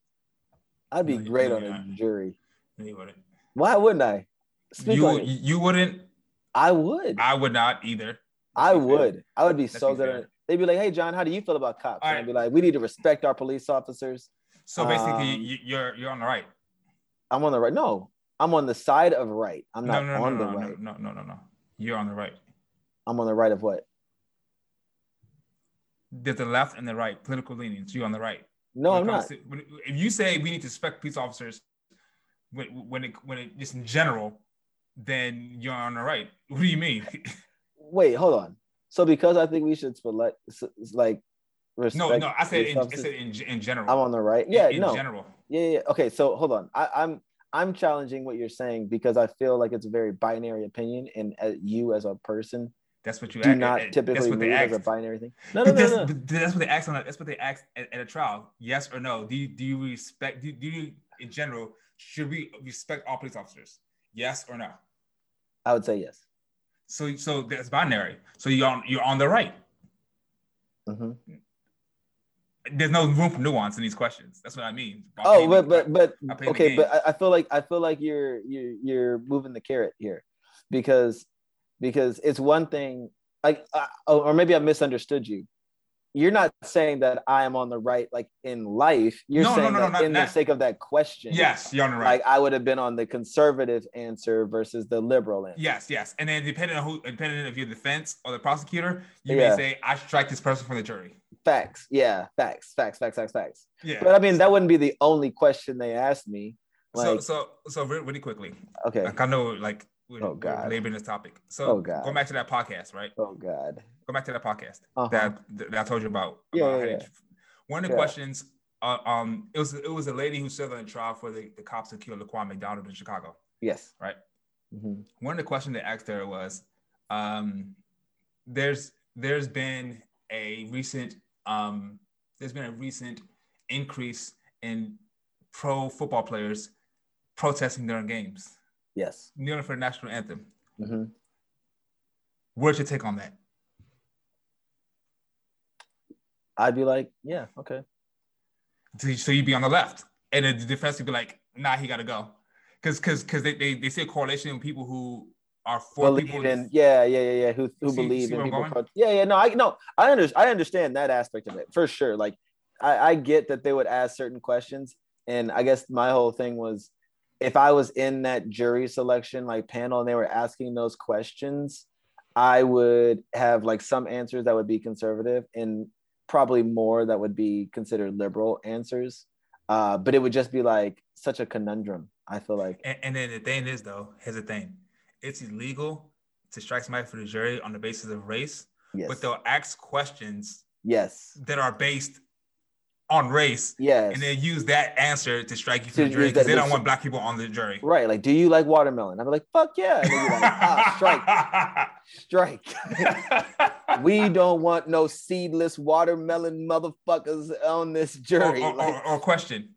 I'd be No, great on a jury. No, you wouldn't. Why wouldn't I? Speak You you wouldn't. I would. I would not either. I fair. would. I would be so good. They'd be like, "Hey, John, how do you feel about cops?" And I'd be like, "We need to respect our police officers." So basically, Um, you, you're you're on the right. I'm on the right. No, I'm on the side of right. I'm not no, no, on no, the no, right. no, no, no, no. You're on the right. I'm on the right of what? There's the left and the right political leanings. You're on the right. No, I'm not. to- when- if you say we need to respect police officers, when, when it when it just in general, then you're on the right. What do you mean? [laughs] Wait, hold on. So because I think we should select, like, respect. no, no. I said in, I said in, in general. I'm on the right. Yeah, in, no. general. Yeah, yeah. Okay, so hold on. I, I'm I'm challenging what you're saying because I feel like it's a very binary opinion, and uh, you as a person That's what you do act- not eh, typically that's what move they as a binary thing. [laughs] No, no, no, that's, no. that's what they asked on. a- That's what they asked at, at a trial. Yes or no? Do you do you respect? Do, do you in general should we respect all police officers? Yes or no? I would say yes. So so that's binary. So you're on you're on the right. Mhm. There's no room for nuance in these questions. That's what I mean. by Oh, but but but okay, but I, I feel like I feel like you're you're you're moving the carrot here, because because it's one thing like uh, or maybe I misunderstood you. You're not saying that I am on the right, like in life. You're No, saying no, no, that in the sake of that question. Yes, you're on the right. Like I would have been on the conservative answer versus the liberal answer. Yes, yes. And then depending on who, depending on if you're the defense or the prosecutor, you Yeah. may say, I strike this person from the jury. Facts. Yeah. Facts. Facts. Facts. Facts. Facts. Yeah. But I mean, that wouldn't be the only question they asked me. so, Like, so, so re- really quickly, okay. like I know, like, we're, Oh, we're God. laboring this topic. So, Oh, God. going back to that podcast, right? Oh God. Go back to that podcast Uh-huh. that, that I told you about. Yeah, about yeah, yeah. One of the Yeah. questions, uh, um, it was it was a lady who served on the trial for the, the cops who killed Laquan McDonald in Chicago. Yes. Right. Mhm. one of the questions they asked her was um, there's there's been a recent um, there's been a recent increase in pro football players protesting during games Yes. kneeling for the national anthem hmm what's your take on that I'd be like, yeah, okay. so you'd be on the left and the defense would be like nah he gotta go because because because they, they, they see a correlation in people who are for believe people in yeah, yeah, yeah, yeah. Who who See- believe see in people? pro- yeah, yeah. No, I no, I under, I understand that aspect of it for sure. Like, I, I get that they would ask certain questions, and I guess my whole thing was, if I was in that jury selection like panel and they were asking those questions, I would have like some answers that would be conservative and probably more that would be considered liberal answers. Uh, but it would just be like such a conundrum. I feel like and, and then the thing is though here's the thing it's illegal to strike somebody for the jury on the basis of race yes, but they'll ask questions yes, that are based on race yes. and then use that answer to strike you for the jury because they don't want black people on the jury. Right. Like, do you like watermelon? I'd be like, fuck yeah. And they'd be like, ah, strike, [laughs] strike. [laughs] we don't want no seedless watermelon motherfuckers on this jury. or, Like, or, or question: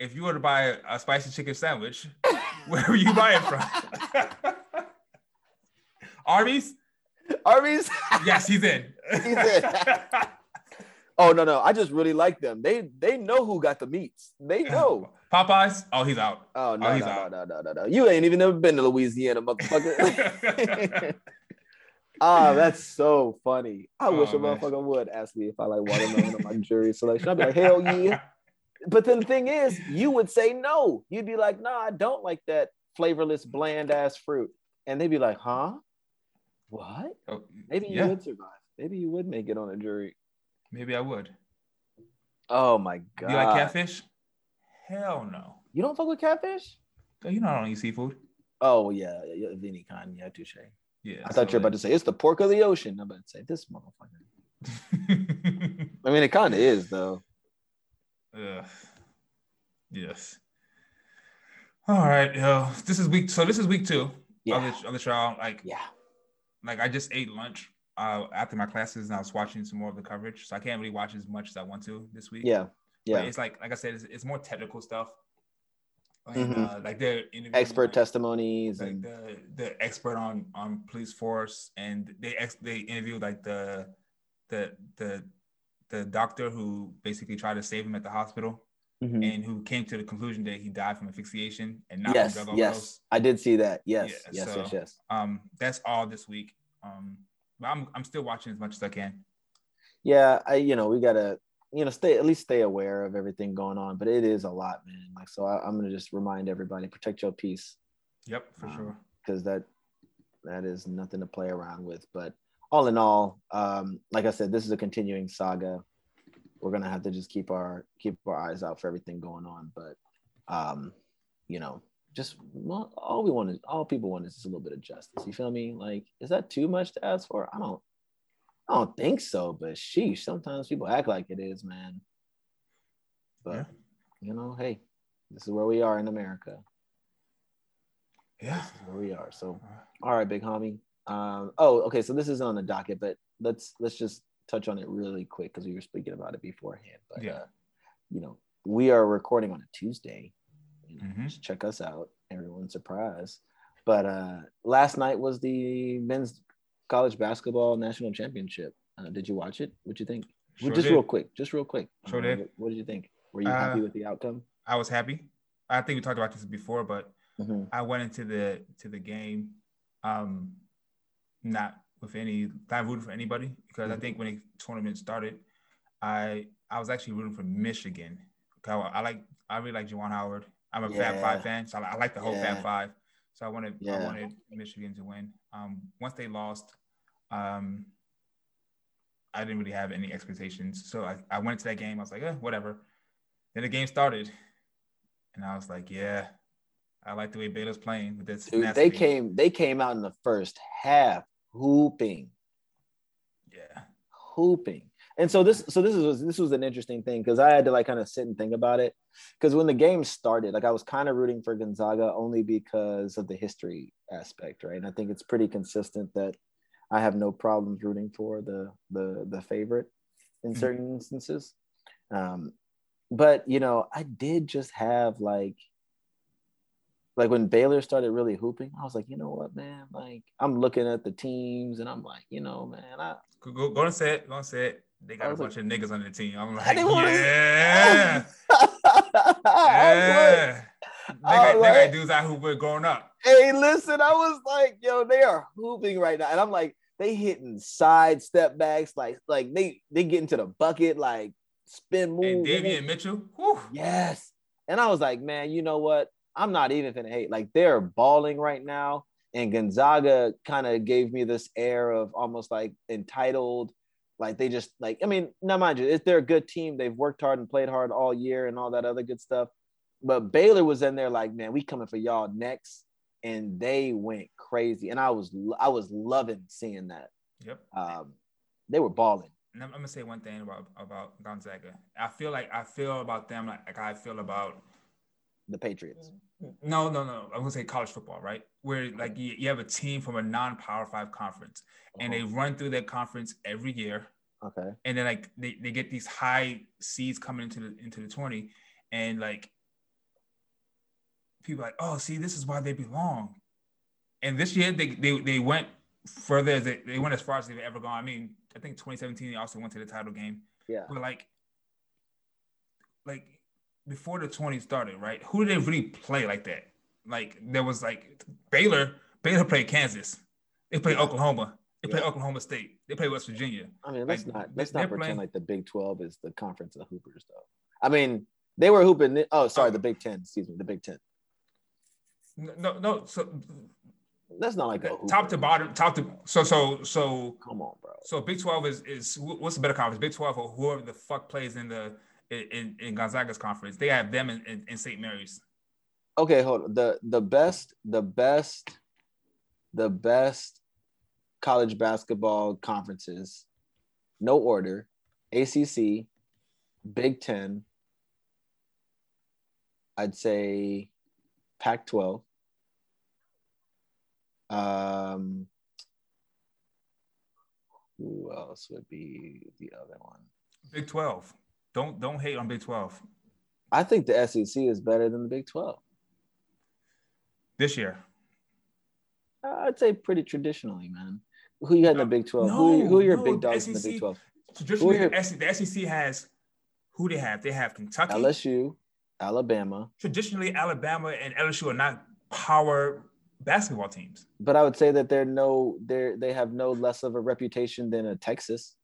If you were to buy a, a spicy chicken sandwich, [laughs] where would you buy it from? Arby's? Arby's? Yes, he's in. He's in. Oh no, no. I just really like them. They they know who got the meats. They know. Popeyes? Oh, he's out. Oh no, Oh, he's no, no, out. no, no, no, no. You ain't even never been to Louisiana, motherfucker. [laughs] [laughs] Ah, that's so funny. I wish Oh, a man. motherfucker would ask me if I like watermelon on my jury selection. I'd be like, hell yeah. [laughs] But then the thing is, you would say no. You'd be like, nah, I don't like that flavorless, bland ass fruit. And they'd be like, huh? What? Oh, Maybe you yeah, would survive. Maybe you would make it on a jury. Maybe I would. Oh my god. You like catfish? Hell no. You don't fuck with catfish? So you know I don't eat seafood. Oh yeah, yeah, of any kind. Yeah, touche. Yeah. I thought you were about to say it's the pork of the ocean. I'm about to say this motherfucker. [laughs] I mean, it kind of is though. Ugh. Yes. All right, yo. This is week. So this is week two Yeah. of the of the trial. Like, Yeah. like I just ate lunch uh, after my classes, and I was watching some more of the coverage. So I can't really watch as much as I want to this week. Yeah. But Yeah. it's like, like I said, it's, it's more technical stuff. Like, Mhm. uh, like they're Expert like, testimonies like and the the expert on on police force, and they ex they interviewed like the the the the doctor who basically tried to save him at the hospital Mhm. and who came to the conclusion that he died from asphyxiation and not yes, from drug yes, overdose. I did see that. Yes, Yeah, yes, so- yes, yes. Um, that's all this week. Um, but I'm I'm still watching as much as I can. Yeah, I you know we gotta you know stay at least stay aware of everything going on, but it is a lot, man. Like so, I, I'm gonna just remind everybody protect your peace Yep, for Um, sure. because that that is nothing to play around with. But all in all, um, like I said, this is a continuing saga. We're gonna have to just keep our keep our eyes out for everything going on. But um, you know, just well, all we want is all people want is just a little bit of justice. You feel me? Like, is that too much to ask for? I don't I don't think so, but sheesh, sometimes people act like it is, man. But Yeah. you know, hey, this is where we are in America. Yeah. This is where we are. So all right, big homie. Um, oh, okay. So this is on the docket, but let's let's just touch on it really quick because we were speaking about it beforehand. But Yeah. uh, you know, we are recording on a Tuesday. You know, Mhm. Just check us out. Everyone's surprised. But uh, last night was the men's college basketball national championship. Uh, did you watch it? What'd you think? Sure just did. real quick. Just real quick. Sure Uh, did. What, did you think? Were you Uh, happy with the outcome? I was happy. I think we talked about this before, but Mhm. I went into the to the game, um, not with any not rooting for anybody because I Mhm. think when the tournament started, I I was actually rooting for Michigan. I, I like I really like Juwan Howard. I'm a Fab Five fan, so I, I like the whole Yeah. Fab Five. So I wanted I wanted Michigan to win. Um, once they lost, um, I didn't really have any expectations. So I, I went to that game. I was like, eh, whatever. Then the game started, and I was like, yeah, I like the way Baylor's playing with this. Dude, they came they came out in the first half hooping, Yeah. hooping. And so this so this was this was an interesting thing because I had to like kind of sit and think about it. Because when the game started, like I was kind of rooting for Gonzaga only because of the history aspect, right? And I think it's pretty consistent that I have no problems rooting for the the the favorite in Mhm. certain instances. Um, but you know, I did just have like like when Baylor started really hooping, I was like, you know what, man? Like I'm looking at the teams and I'm like, you know, man, I Go, go, go and say it. Go and say it. They got a bunch of niggas on the team. I'm like, yeah, [laughs] like, yeah. I Nigga, was nigga like- dudes out who were growing up. hey, listen, I was like, yo, they are hooping right now. And I'm like, they hitting side step backs, like, like they they get into the bucket, like spin move. And Davion Mitchell, whew, Yes. And I was like, man, you know what? I'm not even gonna hate. Like they're balling right now. And Gonzaga kind of gave me this air of almost like entitled. Like they just like, I mean, now mind you, they're a good team. They've worked hard and played hard all year and all that other good stuff. But Baylor was in there like, man, we coming for y'all next. And they went crazy. And I was I was loving seeing that. yep. Um, they were balling. And I'm, I'm gonna say one thing about about Gonzaga. I feel like I feel about them like, like I feel about The Patriots. no, no, no. I'm gonna say college football, right? Where like mm-hmm. you, you have a team from a non-power five conference, and they uh-huh. run through their conference every year, okay. and then like they, they get these high seeds coming into the into the 20, and like people are like, oh, see, this is why they belong. And this year they they, they went further as they, they went as far as they've ever gone. I mean, I think 2017 they also went to the title game. Yeah. But like, like before the 20 started, right? Who did they really play like that? Like there was like Baylor. Baylor played Kansas. They played Yeah. Oklahoma. They played Yeah. Oklahoma State. They played West Virginia. I mean, let's Like, not they- let's not pretend playing- like the Big Twelve is the conference of hoopers, though. I mean, they were hooping. Oh, sorry, oh. the Big Ten. Excuse me, the Big Ten. No, no. So That's not like a hooper. top to bottom, top to so so so Come on, bro. so Big 12 is is what's the better conference? Big 12 or whoever the fuck plays in the in, in Gonzaga's conference. They have them in, in, in St. Mary's. Okay, hold on. The the best, the best, the best college basketball conferences, no order, ACC, Big Ten. I'd say Pac-12. Um, who else would be the other one? Big 12. Don't don't hate on Big 12 I think the SEC is better than the Big 12. This year. Uh, I'd say pretty traditionally, man. Who you had in the Big 12? who, are, who are your no, big dogs in the Big 12? Traditionally, Who are the SEC, the SEC has who they have. They have Kentucky. LSU, Alabama. Traditionally, Alabama and LSU are not power basketball teams. But I would say that they're no, they're they have no less of a reputation than a Texas.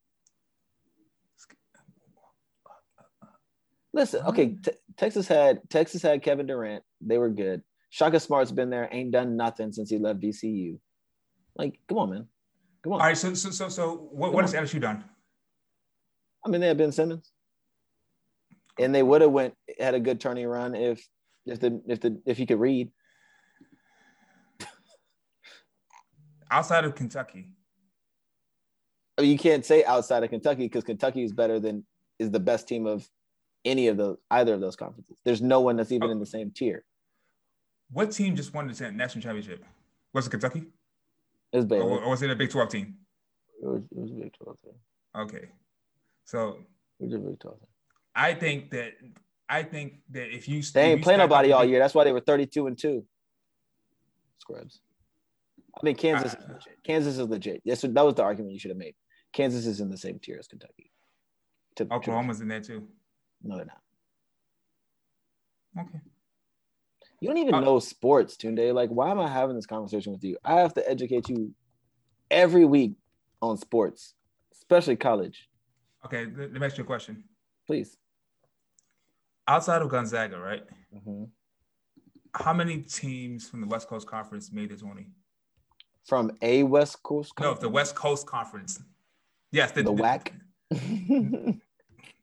Listen, okay, Te- Texas had Texas had Kevin Durant. They were good. Shaka Smart's been there, ain't done nothing since he left VCU. Like, come on, man, come on. All right, so so so so what, what has LSU done? I mean, they had Ben Simmons, and they would have went had a good turning run if if the if the if he could read. Outside of Kentucky, I mean, you can't say outside of Kentucky because Kentucky is better than is the best team of any of the either of those conferences. There's no one that's even oh. in the same tier. What team just won the national championship? Was it Kentucky? It was Baylor. Or, or was it a Big 12 team? It was, it was a Big Twelve. Team. Okay. So It was a Big Twelve. Team. I think that I think that if you stay They if ain't you play nobody all year. That's why they were 32 and two. Scrubs. I mean, Kansas is Uh, legit. Kansas is legit. Yes, that was the argument you should have made. Kansas is in the same tier as Kentucky. Oklahoma's in there too. No, they're not. Okay. You don't even Uh, know sports, Tunde. Like, why am I having this conversation with you? I have to educate you every week on sports, especially college. Okay, let me ask you a question. Please. Outside of Gonzaga, right? Mhm. How many teams from the West Coast Conference made the 20? From a West Coast. No, the West Coast Conference. Yes, The WAC? [laughs]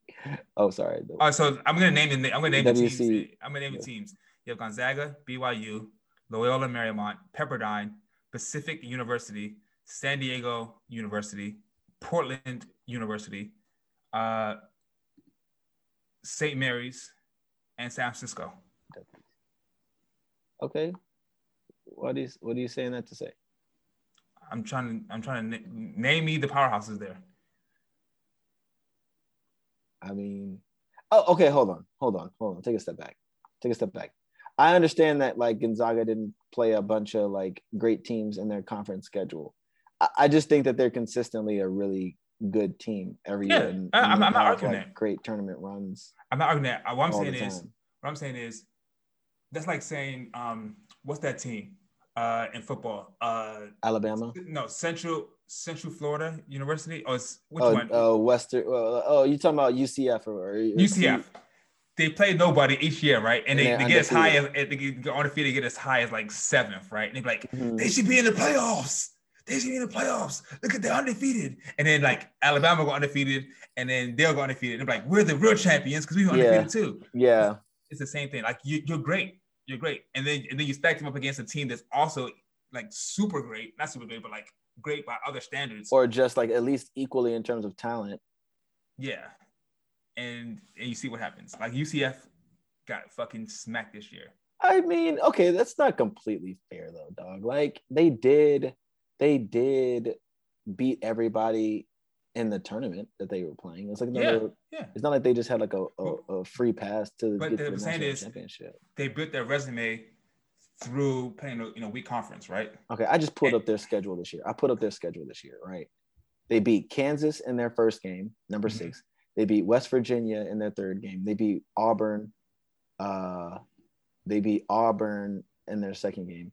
[laughs] oh, sorry. The- All right, so I'm gonna name the I'm gonna name the WC. teams. I'm gonna name the teams. You have Gonzaga, BYU, Loyola Marymount, Pepperdine, Pacific University, San Diego University, Portland University, uh, St. Mary's, and San Francisco. okay. What is what are you saying that to say? I'm trying to I'm trying to na- name me the powerhouses there. I mean, oh, okay. Hold on, hold on, hold on. Take a step back. Take a step back. I understand that like Gonzaga didn't play a bunch of like great teams in their conference schedule. I, I just think that they're consistently a really good team every Yeah, year. and- I'm- and I'm not arguing like, that. Great tournament runs. I'm not arguing that. What I'm saying is what I'm saying is that's like saying um what's that team uh in football uh Alabama. no Central Central Florida University or which Oh, one oh, Western. Oh, oh, you talking about UCF or, or UCF. They play nobody each year, right? And, they, they're get as high as they get on the field, they get as high as like seventh, right? And they be like, Mhm. they should be in the playoffs. They should be in the playoffs. Look at they're undefeated. And then like Alabama go undefeated, and then they'll go undefeated. And they're like, we're the real champions because we were Yeah. undefeated too. Yeah. It's the same thing. Like you, you're great. You're great. And then and then you stack them up against a team that's also like super great, not super great, but like great by other standards. Or just like at least equally in terms of talent. Yeah. And and you see what happens. Like UCF got fucking smacked this year. I mean, okay, that's not completely fair though, dog. Like they did, they did beat everybody in the tournament that they were playing. It's like Yeah, another, yeah. it's not like they just had like a, a, a free pass to But get the to the saying is- championship. They built their resume through playing a you know weak conference, right? Okay, I just pulled up their schedule this year. I put up their schedule this year, right? They beat Kansas in their first game, number Mhm. six. They beat West Virginia in their third game. They beat Auburn. Uh, they beat Auburn in their second game.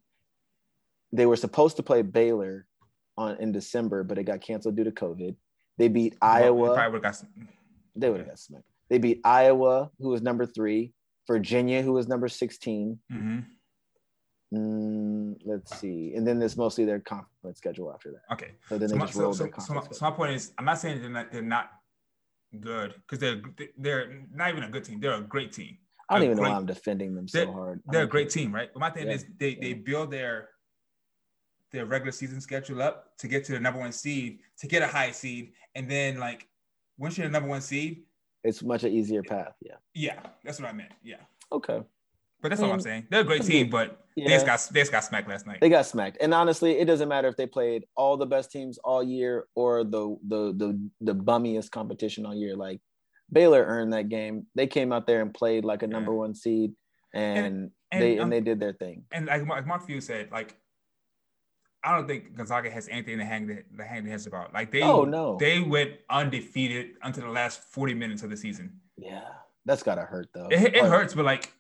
They were supposed to play Baylor on in December, but it got canceled due to COVID. They beat Well, they Iowa. got some- They would have got smacked. They beat Iowa, who was number three. Virginia, who was number 16. Mhm. Mm, let's see. And then there's mostly their conference schedule after that. Okay. So then So they my, just rolled so, their so, my, conference. so my point is, I'm not saying they're not, they're not good because they're they're not even a good team. They're a great team. I don't a even know why I'm defending them so they're- hard. They're a great team, right? But my thing Yeah, is, they they build their their regular season schedule up to get to the number one seed, to get a high seed, and then like once you're the number one seed, It's much an easier path. Yeah. yeah, that's what I meant. Yeah, Okay. But that's all I'm Mm. saying. They're a great team, but they just got they just got smacked last night. They got smacked. And honestly, it doesn't matter if they played all the best teams all year or the the the the bummiest competition all year. Like Baylor earned that game. They came out there and played like a number Yeah. one seed and, and, they um, and they did their thing. and like Mark, Mark Few said, like I don't think Gonzaga has anything to hang their, to hang their heads about. Like they, Oh, no. they went undefeated until the last forty minutes of the season. Yeah. That's gotta hurt though. It, it hurts, but like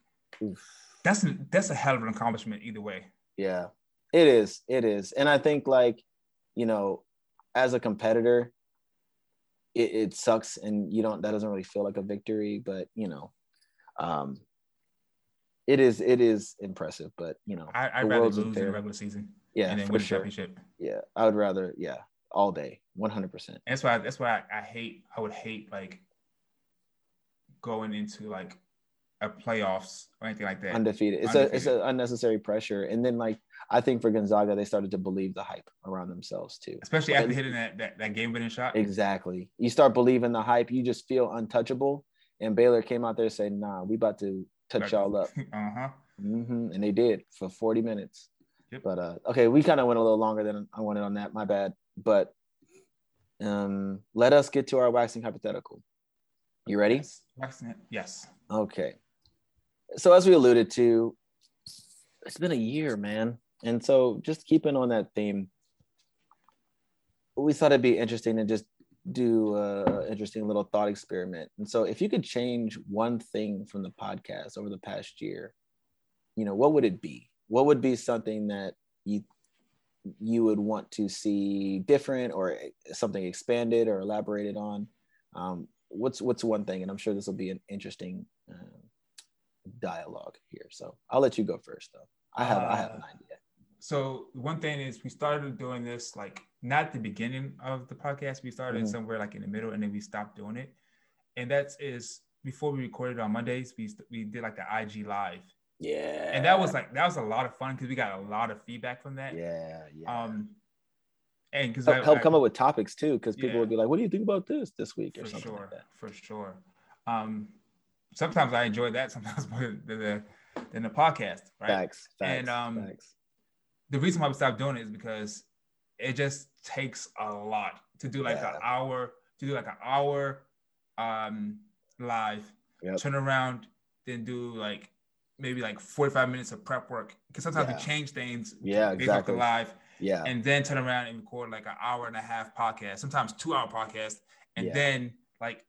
oof. that's an, that's a hell of an accomplishment either way. Yeah, it is. It is. And I think like, you know, as a competitor, it, it sucks and you don't that doesn't really feel like a victory, but you know, um it is it is impressive, but you know, I, I'd rather lose in the regular season Yeah, and then win sure. championship. Yeah. I would rather, yeah, all day, 100 percent that's why that's why I, I hate I would hate like going into like a playoffs or anything like that. undefeated. It's a it's an unnecessary pressure. And then like I think for Gonzaga, they started to believe the hype around themselves too. Especially after hitting that that, that game winning shot. Exactly. You start believing the hype, you just feel untouchable. And Baylor came out there and said, "Nah, we about to touch y'all up," [laughs] Uh-huh. hmm and they did for forty minutes. Yep. But uh, okay, we kind of went a little longer than I wanted on that. My bad. But um, let us get to our waxing hypothetical. You ready? Yes. Waxing it. Yes. Okay. So as we alluded to, it's been a year, man. And so just keeping on that theme, we thought it'd be interesting to just do a interesting little thought experiment. And so if you could change one thing from the podcast over the past year, you know, what would it be? What would be something that you you would want to see different or something expanded or elaborated on? Um, what's what's one thing, and I'm sure this will be an interesting uh, dialogue here. So I'll let you go first, though. I have uh, I have an uh, idea. So one thing is we started doing this like not the beginning of the podcast. We started mm-hmm. somewhere like in the middle, and then we stopped doing it. And that is before we recorded on Mondays. We we did like the IG live. Yeah. And that was like that was a lot of fun because we got a lot of feedback from that. Yeah. Yeah. Um, and because help, help come up with topics too, because people yeah, would be like, "What do you think about this this week?" or something sure, like that. For sure. Um, sometimes I enjoy that. [laughs] Sometimes more than the than the podcast. Right. Facts. facts and um, facts. the reason why we stopped doing it is because it just takes a lot to do like yeah. an hour to do like an hour um live, yep. turn around, then do like maybe like 45 minutes of prep work because sometimes yeah. we change things yeah exactly the live yeah and then turn around and record like an hour and a half podcast sometimes two hour podcast and yeah. then like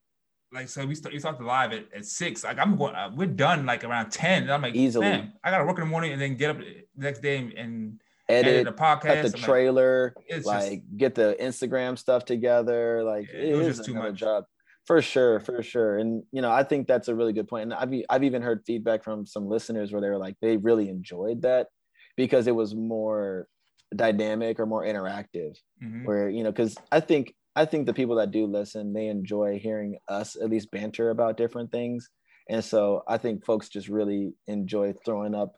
like so we start you start the live at, at six like i'm going uh, we're done like around 10 and i'm like easily i gotta work in the morning and then get up the next day and, edit, edit the podcast cut the I'm trailer like, like just, get the instagram stuff together like yeah, it, was just too much job for sure, for sure. And you know, I think that's a really good point. And I've I've even heard feedback from some listeners where they were like they really enjoyed that because it was more dynamic or more interactive. Mm-hmm. Where, you know, because I think I think the people that do listen, they enjoy hearing us at least banter about different things. And so I think folks just really enjoy throwing up,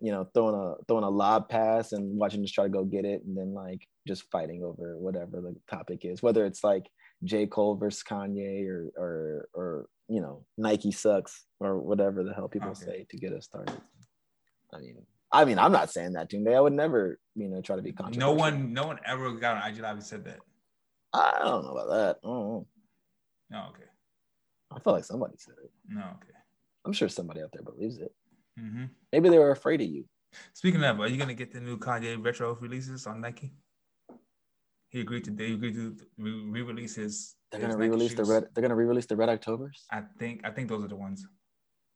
you know, throwing a throwing a lob pass and watching us try to go get it and then like just fighting over whatever the topic is, whether it's like J. Cole versus Kanye or or or you know Nike sucks or whatever the hell people okay. say to get us started. I mean, I mean, I'm not saying that today. I would never, you know, try to be controversial. No one, no one ever got on IG Live and said that. I don't know about that. I. No, okay. I feel like somebody said it. No, okay. I'm sure somebody out there believes it. Mm-hmm. Maybe they were afraid of you. Speaking of, are you gonna get the new Kanye retro releases on Nike? he agreed to they agreed to re-release his. They're gonna re-release the red. They're gonna re-release the Red Octobers. I think I think those are the ones.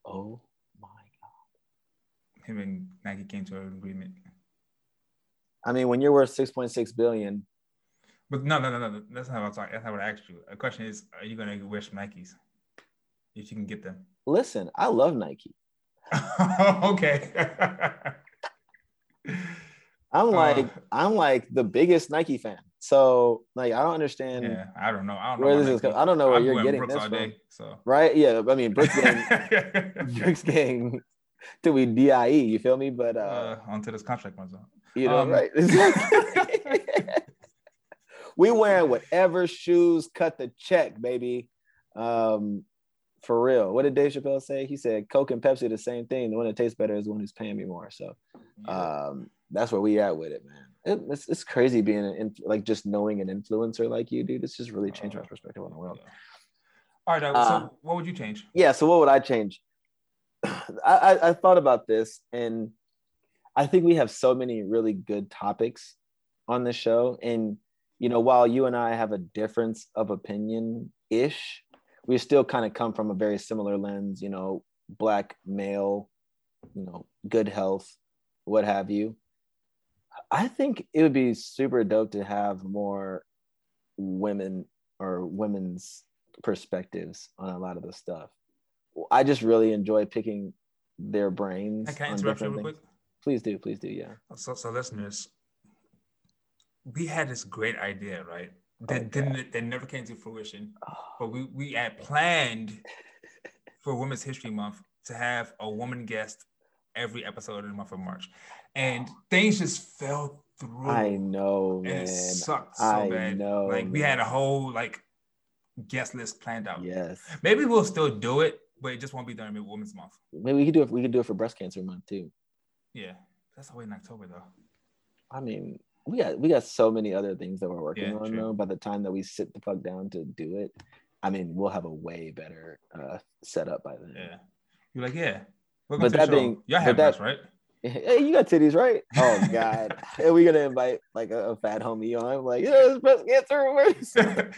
Oh my god! Him and Nike came to an agreement. I mean, when you're worth six point six billion. But no, no, no, no. That's not what I'm talking. That's not what I asked you. The question is, are you gonna wear some Nikes if you can get them? Listen, I love Nike. [laughs] [laughs] okay. I'm like, uh, I'm like the biggest Nike fan. So like I don't understand. Yeah, I don't know. I don't know where this is. I don't know where I'm you're getting Brooks this from. Day, so right? Yeah, I mean Brooks [laughs] gang, Brooks gang till we die. You feel me? But uh, uh onto this contract out. You know, um, right? We wearing whatever shoes cut the check, baby. Um, for real. What did Dave Chappelle say? He said Coke and Pepsi the same thing. The one that tastes better is the one who's paying me more. So, um, that's where we at with it, man it, it's, it's crazy being an like just knowing an influencer like you, dude. It's just really changed my uh, perspective on the world. All right, uh, so what would you change? Yeah, so what would I change? [clears throat] I, I, I thought about this, and I think we have so many really good topics on the show, and you know, while you and I have a difference of opinion ish, we still kind of come from a very similar lens. You know, black male, you know, good health, what have you I think it would be super dope to have more women or women's perspectives on a lot of the stuff. I just really enjoy picking their brains. Can I interrupt you real quick? Please do, please do, yeah. So, so listeners, we had this great idea, right? That oh, didn't that never came to fruition. Oh. But we we had planned for Women's History Month to have a woman guest every episode in the month of March and oh. things just fell through. I know, man. it sucked so I bad. Know, like man. we had a whole like guest list planned out. Yes. Maybe we'll still do it, but it just won't be during Women's Month. Maybe we could do it. We could do it for Breast Cancer Month too. Yeah, that's the way in October though. I mean, we got we got so many other things that we're working yeah, on true. though. By the time that we sit the fuck down to do it, I mean, we'll have a way better uh, setup by then. Yeah. You're like, yeah. Welcome but that being, y'all have that, right? [laughs] Hey, you got titties, right? Oh [laughs] God, are we gonna invite like a, a fat homie on? Like, yeah, breast cancer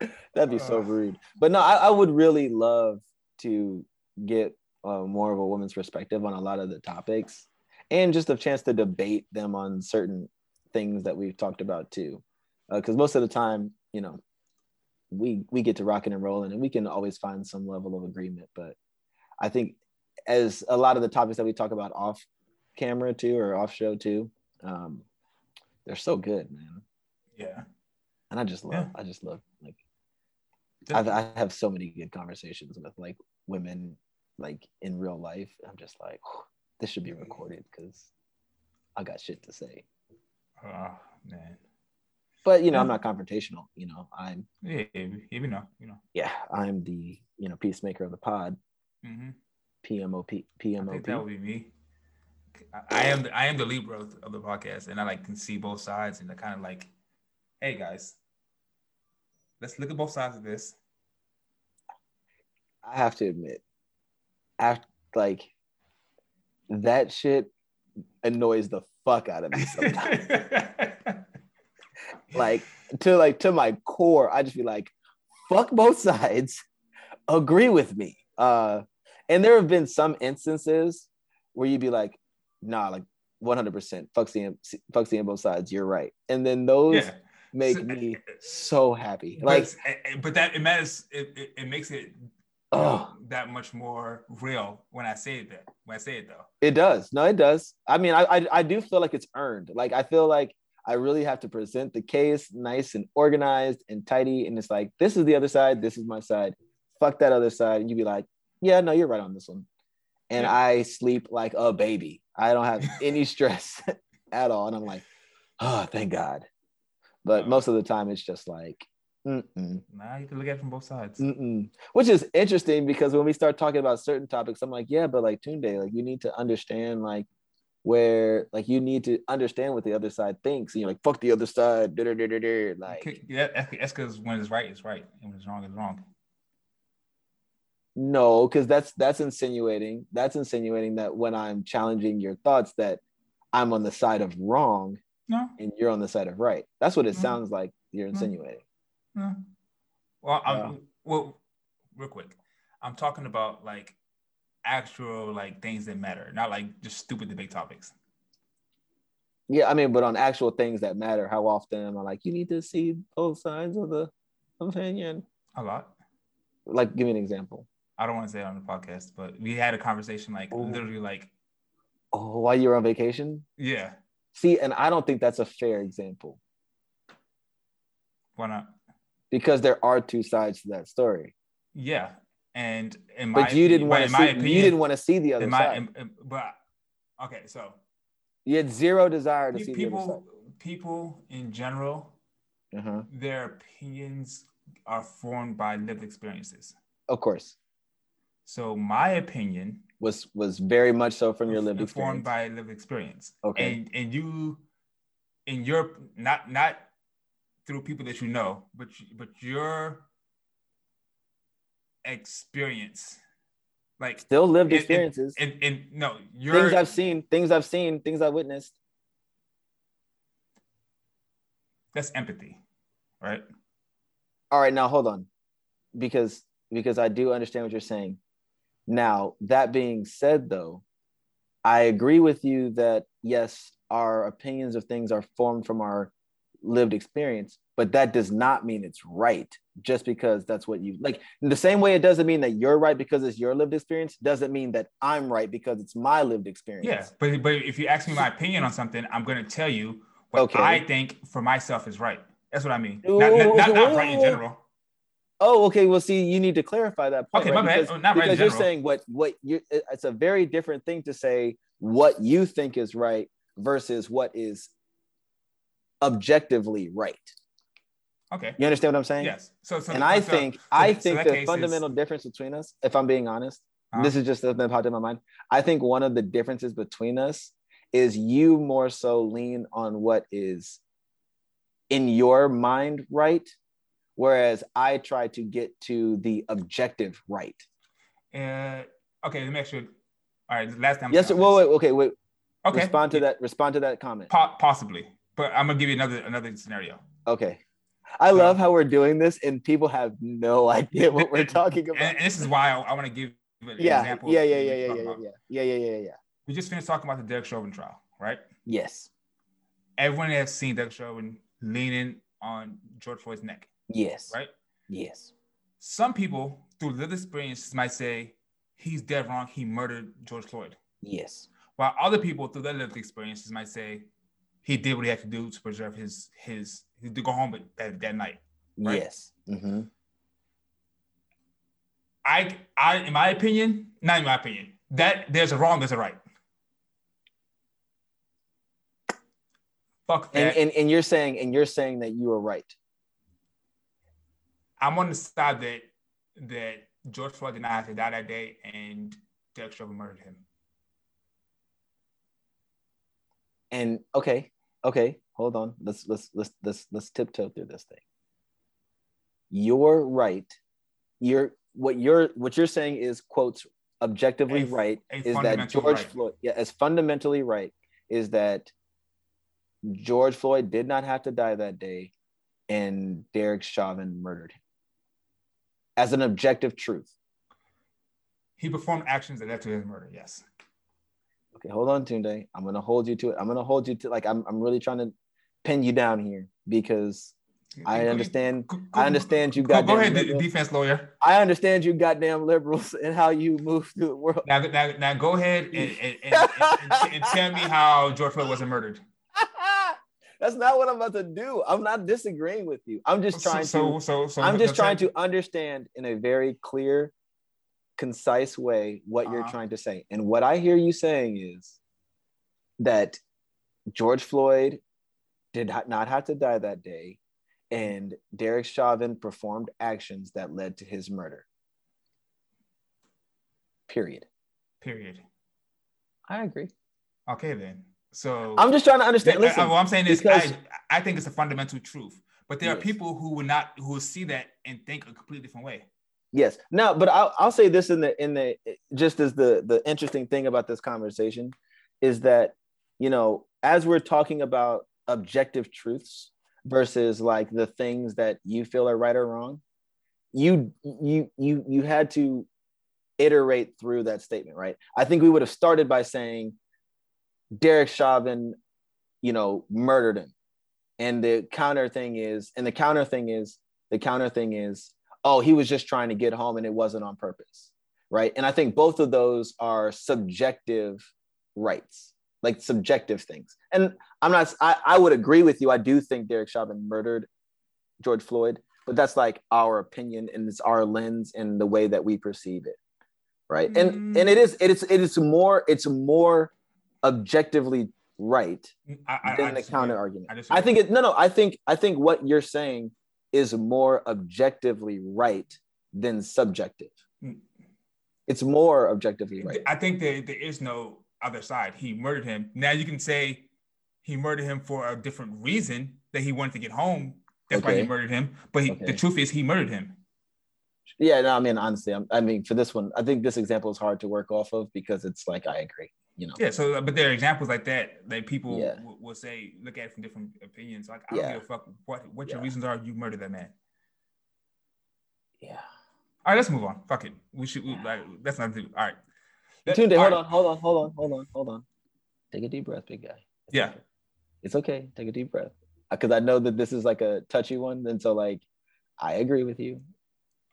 [laughs] That'd be so rude. But no, I, I would really love to get uh, more of a woman's perspective on a lot of the topics, and just a chance to debate them on certain things that we've talked about too. Because uh, most of the time, you know, we we get to rocking and rolling, and we can always find some level of agreement. But I think as a lot of the topics that we talk about off camera too or off show too, um, they're so good, man. Yeah. And I just love, Yeah. I just love like I've, I have so many good conversations with like women like in real life. I'm just like, this should be recorded because I got shit to say. Oh man. But you know, I'm not confrontational. You know, I'm Yeah, you know, you know. yeah, I'm the you know peacemaker of the pod. hmm PMOP I think that would be me. I- I am the, I am the Libra of of the podcast, and I like can see both sides, and I kind of like, hey guys, let's look at both sides of this. I have to admit, after like that shit annoys the fuck out of me sometimes. [laughs] like to like to my core i just be like fuck both sides agree with me uh and there have been some instances where you'd be like nah like 100% fuck seeing fuck seeing both sides you're right and then those yeah, make So- me eh, eh, so happy like, like eh, but that it matters. It, it, it makes it oh that much more real when I say it. That when I say it though. It does. No, it does. I mean, I, I I do feel like it's earned. Like I feel like I really have to present the case nice and organized and tidy. And it's like, this is the other side, this is my side. Fuck that other side. And you'd be like, yeah, no, you're right on this one. And Yeah. I sleep like a baby. I don't have [laughs] any stress [laughs] at all. And I'm like, oh, thank God. But most of the time, it's just like, mm-mm, Nah, you can look at it from both sides. mm-mm. which is interesting because when we start talking about certain topics, I'm like, yeah, but like Tunde, like you need to understand like where like you need to understand what the other side thinks. And you're like, fuck the other side. da, da, da. Like, yeah, that's- because when it's right, it's right, and when it's wrong, it's wrong. no, because that's that's insinuating. That's insinuating that when I'm challenging your thoughts, that I'm on the side of wrong No, and you're on the side of right. That's what it Mhm. sounds like you're Mhm. insinuating. No. Well, I'm, Yeah. well, real quick, I'm talking about like actual like things that matter, not like just stupid debate topics. Yeah, I mean, but on actual things that matter, how often am I like, you need to see both sides of the opinion? A lot. Like, give me an example. I don't want to say it on the podcast, but we had a conversation like Ooh. literally like, Oh, while you're on vacation? yeah, See, and I don't think that's a fair example why not? Because there are two sides to that story. Yeah, and in my But you didn't want to see. my opinion, you didn't want to see the other my, side. in- in- but okay, so you had zero desire to pe- see people, people in general, the other side. Uh-huh. their opinions are formed by lived experiences. Of course, So my opinion was was very much so from your lived experience. by lived experience. Okay. And and you in your not not through people that you know, but but your experience, like Still lived and- and- experiences. and and no, your things I've seen, things I've seen, things I've witnessed. that's empathy, right? All right, now hold on, because because I do understand what you're saying. Now that being said, though, I agree with you that yes, our opinions of things are formed from our lived experience, but that does not mean it's right. Just because that's what you like, in the same way it doesn't mean that you're right because it's your lived experience, doesn't mean that I'm right because it's my lived experience. Yeah, but but if you ask me my opinion on something, I'm gonna tell you what Okay. I think for myself is right. That's what I mean. Not, not, not, not right in general. Oh, okay. Well, see, you need to clarify that point. Okay, right? my bad. Because, Oh, not right in because you're saying what what you it's a very different thing to say what you think is right versus what is objectively right. Okay. You understand what I'm saying? Yes. So, so and I so- think so I think the case is- fundamental difference between us, if I'm being honest, Uh-huh. this is just something that popped in my mind. I think one of the differences between us is you more so lean on what is in your mind right, whereas I try to get to the objective right. Uh, okay, let me ask you. All right, last time. Yes. Well, wait. Okay. Wait. Okay. Respond to that. Respond to that comment. Po- possibly, but I'm gonna give you another another scenario. Okay. I love how we're doing this, and people have no [laughs] idea what we're [laughs] talking about. and this is why I, I want to give an Yeah. example. Yeah. Yeah. Yeah. Yeah. Yeah. about. Yeah. Yeah. Yeah. Yeah. Yeah. We just finished talking about the Derek Chauvin trial, right? Yes. Everyone has seen Derek Chauvin leaning on George Floyd's neck, Yes. right? Yes. Some people through lived experiences might say he's dead wrong. He murdered George Floyd. Yes. While other people through their lived experiences might say he did what he had to do to preserve his his, his to go home that, that night. Right? Yes. Mm-hmm. I I in my opinion, not in my opinion, that there's a wrong, there's a right. Fuck that. And, and and you're saying and you're saying that you are right. I'm on the side that that George Floyd did not have to die that day and Derek Chauvin murdered him. And okay, okay, hold on. Let's let's let's let's let's tiptoe through this thing. You're right. You're what you're what you're saying is quotes objectively right is that George right. Floyd yeah as fundamentally right is that George Floyd did not have to die that day and Derek Chauvin murdered him as an objective truth. He performed actions that led to his murder. Yes. Okay, hold on, Tunde. I'm gonna hold you to it. I'm gonna hold you to like I'm I'm really trying to pin you down here because I understand go- I understand you Go, got go ahead, de- defense lawyer. I understand you goddamn liberals and how you move through the world. Now, now, now go ahead and, and, and, and, tell me how George Floyd wasn't murdered. [laughs] That's not what I'm about to do. I'm not disagreeing with you. I'm just trying so, to so, so, so I'm just trying to understand in a very clear, concise way what you're Uh-huh. trying to say. And what I hear you saying is that George Floyd did ha- not have to die that day, and Derek Chauvin performed actions that led to his murder. Period. Period. I agree. Okay, then. So I'm just trying to understand. Yeah, Listen, uh, what I'm saying is, because- I, I think it's a fundamental truth. But there are people who would not, who will see that and think a completely different way. Yes. Now, but I'll, I'll say this in the in the just as the the interesting thing about this conversation is that you know as we're talking about objective truths versus like the things that you feel are right or wrong, you you you you had to iterate through that statement, right? I think we would have started by saying Derek Chauvin, you know, murdered him. And the counter thing is, and the counter thing is, the counter thing is, oh, he was just trying to get home and it wasn't on purpose. Right. And I think both of those are subjective rights, like subjective things. And I'm not, I, I would agree with you. I do think Derek Chauvin murdered George Floyd, but that's like our opinion and it's our lens and the way that we perceive it. Right. And mm. and it is it is it is more it's more objectively right I, I, than I the counter argument. I I, think it no no I think I think what you're saying is more objectively right than subjective. Mm. It's more objectively right. I think that there is no other side. He murdered him. Now you can say he murdered him for a different reason that he wanted to get home. That's why he murdered him. But he, Okay. the truth is, he murdered him. Yeah, no, I mean honestly, I'm, I mean for this one, I think this example is hard to work off of because it's like I agree, you know. Yeah. So, uh, but there are examples like that that people Yeah. will, will say, look at it from different opinions. Like, I don't Yeah. give a fuck what what your Yeah. reasons are. You murdered that man. Yeah. All right, let's move on. Fuck it. We should. We, like, that's not. All right. Tunde, all hold right. on, hold on, hold on, hold on, hold on. Take a deep breath, big guy. It's Yeah. okay. It's okay. Take a deep breath. Uh, because I know that this is like a touchy one. And so like I agree with you.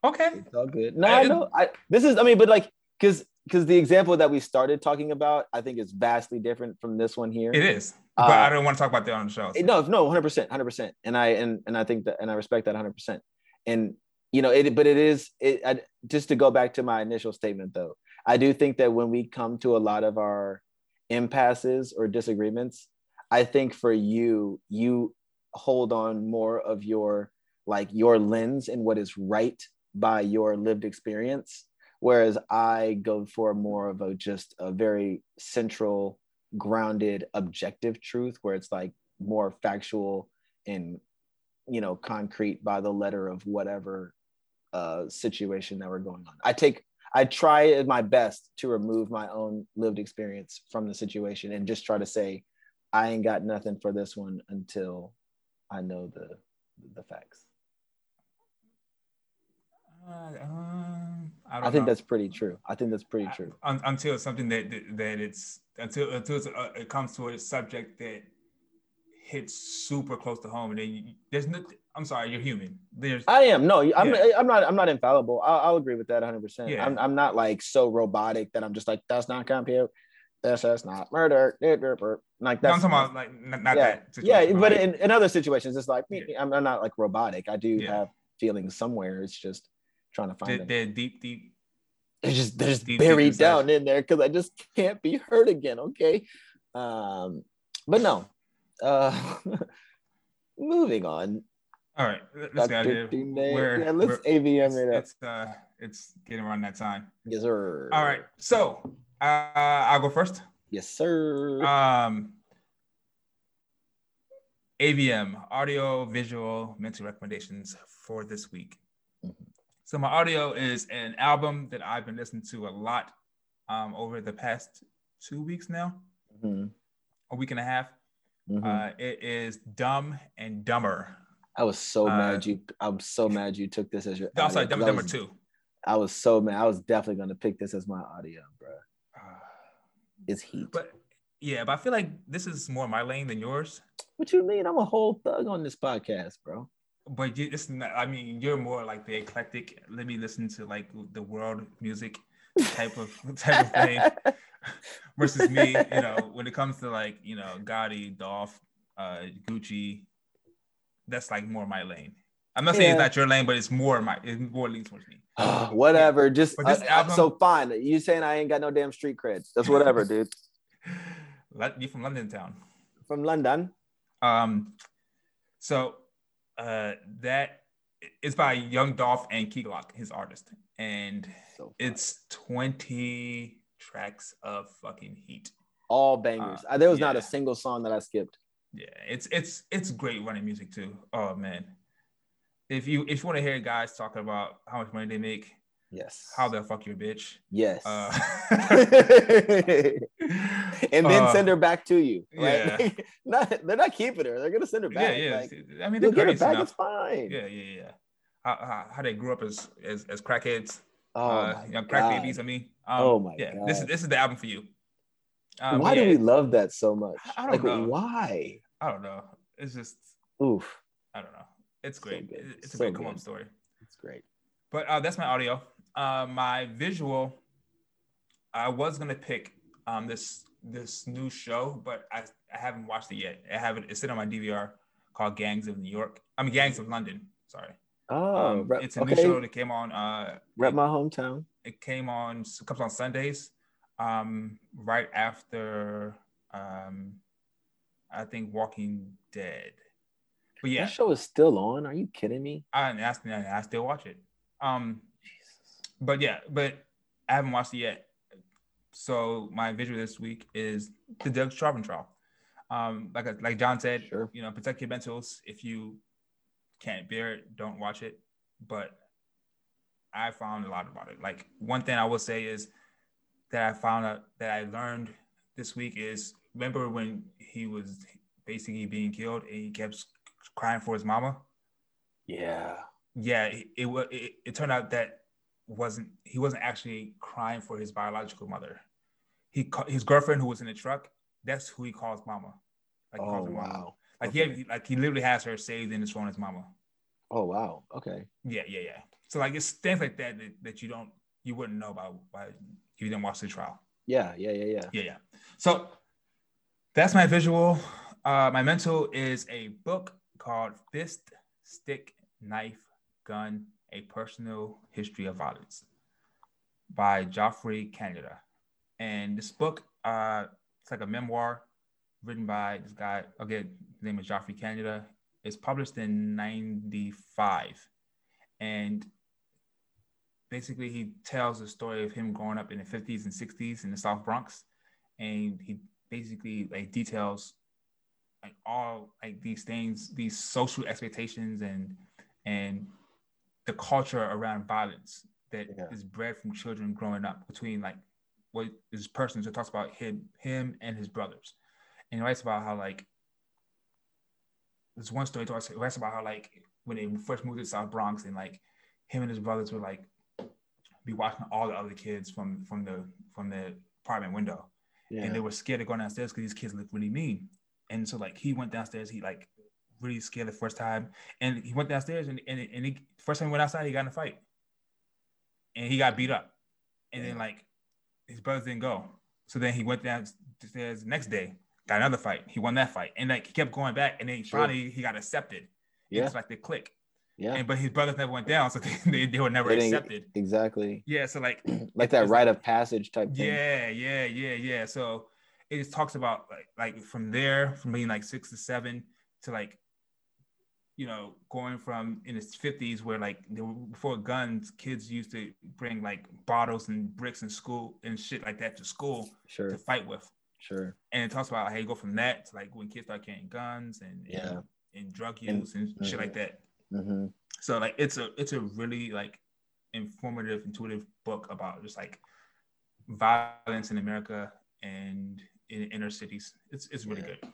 Okay. It's all good. No, I- I know. I this is I mean, but like because because the example that we started talking about, I think is vastly different from this one here. It is, but Uh, I don't want to talk about that on the show. No, no, hundred percent, hundred percent, and I and and I think that and I respect that hundred percent. And you know, it but it is it. I, just to go back to my initial statement, though, I do think that when we come to a lot of our impasses or disagreements, I think for you, you hold on more of your like your lens and what is right by your lived experience, whereas I go for more of a just a very central grounded objective truth where it's like more factual and you know concrete by the letter of whatever uh situation that we're going on. I take i try my best to remove my own lived experience from the situation and just try to say i ain't got nothing for this one until i know the the facts Uh, um, I, i, think know. that's pretty true i think that's pretty true Un- until something that that, it's until until it's, uh, it comes to a subject that hits super close to home, and then you, there's no I'm sorry, you're human. There's I am no, I'm Yeah. I'm not I'm not infallible. I'll, I'll agree with that 100. percent Yeah. I'm I'm not like so robotic that I'm just like that's not compute. That's that's not murder. Like no, that's I'm talking about like not yeah, that. yeah. But in, in other situations, it's like Yeah. I'm, I'm not like robotic. I do have feelings somewhere. It's just trying to find they're, they're deep, deep. They're just they're just deep, deep buried inside. down in there because I just can't be hurt again. Okay. Um, but no. Uh, [laughs] moving on. All right, let's get out of here. Yeah, let's AVM it's, it up. it's uh, it's getting around that time. Yes, sir. All right, so uh, I'll go first. Yes, sir. Um, AVM, audio, visual, mental recommendations for this week. So my audio is an album that I've been listening to a lot um, over the past two weeks now, Mhm, a week and a half. mhm. Uh, it is Dum and Dummer. I was so uh, mad you. I'm so mad you took this as your. Oh, sorry, Dumb and I Dumber was, Two. I was so mad. I was definitely gonna pick this as my audio, bro. Uh, It's heat. but yeah, but I feel like this is more my lane than yours. what you mean? I'm a whole thug on this podcast, bro. But you, it's not, I mean, you're more like the eclectic. Let me listen to like the world music type of [laughs] type of thing [laughs] versus me. You know, when it comes to like you know Gotti, Dolph, uh, Gucci, that's like more my lane. I'm not saying it's not your lane, but it's more my it's more leans towards me. whatever. Just this uh, album- so fine. You saying I ain't got no damn street cred? That's whatever, [laughs] dude. Lo- You from London town? From London. Um, so uh, that is by Young Dolph and Key Glock, his artist, and So it's 20 tracks of fucking heat. all bangers. uh, Uh, there was not a single song that I skipped. Yeah, it's it's it's great running music too. Oh man, if you if you want to hear guys talking about how much money they make, Yes. how the fuck your bitch, Yes. uh, [laughs] [laughs] [laughs] and then uh, send her back to you. Right? yeah. [laughs] not, they're not keeping her. They're gonna send her back. yeah. Like, I mean, they're get her back. enough. It's fine. Yeah, yeah, yeah. How, how, how they grew up as as, as crackheads, Oh uh, my young crack God. babies. I mean, um, Oh my yeah. This is this is the album for you. Um, why yeah, do we love that so much? I don't like, know. why? I don't know. It's just Oof, I don't know. It's great. good. It's a So great come good. story. it's great. But uh, that's my audio. Uh, my visual, I was gonna pick um, this this new show, but I, I haven't watched it yet. I haven't. It's sitting on my DVR called Gangs of New York. I mean Gangs of London. Sorry. Oh, Um, rep- it's a okay. new show that came on. Uh, Rep my hometown. it came on. It comes on Sundays, um, right after um, I think Walking Dead. But yeah, That show is still on. Are you kidding me? I, I, I still watch it. Um, Jesus. but yeah, but I haven't watched it yet. So my visual this week is the Derek Chauvin trial. Um, like like John said, Sure. you know, protect your mentals. If you can't bear it, don't watch it. But I found a lot about it. Like one thing I will say is that I found out that I learned this week is remember when he was basically being killed and he kept crying for his mama Yeah. yeah, it, it it it turned out that wasn't he wasn't actually crying for his biological mother. He his girlfriend who was in the truck. That's who he calls mama. Like he Oh calls mama. wow. Like Okay. he like he literally has her saved in his phone as mama. Oh wow. Okay. Yeah, yeah, yeah. So like it's things like that that, that you don't you wouldn't know about why you didn't watch the trial. Yeah. Yeah. Yeah. Yeah. Yeah, yeah. So that's my visual. Uh, my mental is a book called Fist, Stick, Knife, Gun: A Personal History of Violence by Geoffrey Canada. And this book, uh, it's like a memoir written by this guy. Again, his name is Geoffrey Canada. It's published in '95, and basically he tells the story of him growing up in the 50s and 60s in the South Bronx, and he basically like details like all like these things, these social expectations and and the culture around violence that is Yeah. bred from children growing up between like what this person who talks about him him and his brothers, and he writes about how like there's one story talks he writes about how like when they first moved to South Bronx and like him and his brothers would like be watching all the other kids from from the from the apartment window Yeah. and they were scared to go downstairs because these kids look really mean. And so like he went downstairs, he like really scared the first time. And he went downstairs and and, and he first time he went outside, he got in a fight, and he got beat up. And then like his brothers didn't go, so then he went downstairs the next day, got another fight. He won that fight, and like he kept going back, and then Sure. finally he got accepted. Yeah. It's like the click. Yeah. And but his brothers never went down, so [laughs] they, they, they were never They accepted. Exactly. Yeah, so like [clears throat] Like that rite like- of passage type thing. yeah, yeah, yeah, yeah. So it just talks about like like from there, from being like six to seven to like, you know, going from in his fifties where like were, before guns, kids used to bring like bottles and bricks in school and shit like that to school Sure. to fight with. Sure. And it talks about how you go from that to like when kids start carrying guns and Yeah. and, and drug use and, shit like that. hmm So like it's a it's a really like informative, intuitive book about just like violence in America and in inner cities. It's it's really Yeah. good.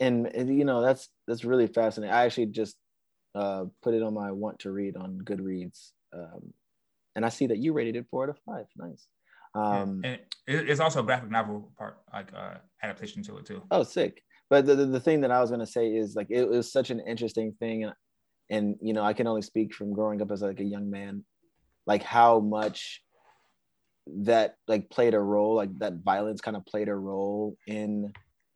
And, and, you know that's that's really fascinating. I actually just uh, put it on my want to read on Goodreads, um, and I see that you rated it four out of five. Nice. Um, and it, it's also a graphic novel part, like uh adaptation to it too. Oh, sick. But the, the, the thing that I was going to say is like, it was such an interesting thing. And, and, you know, I can only speak from growing up as like a young man, like how much that like played a role, like that violence kind of played a role in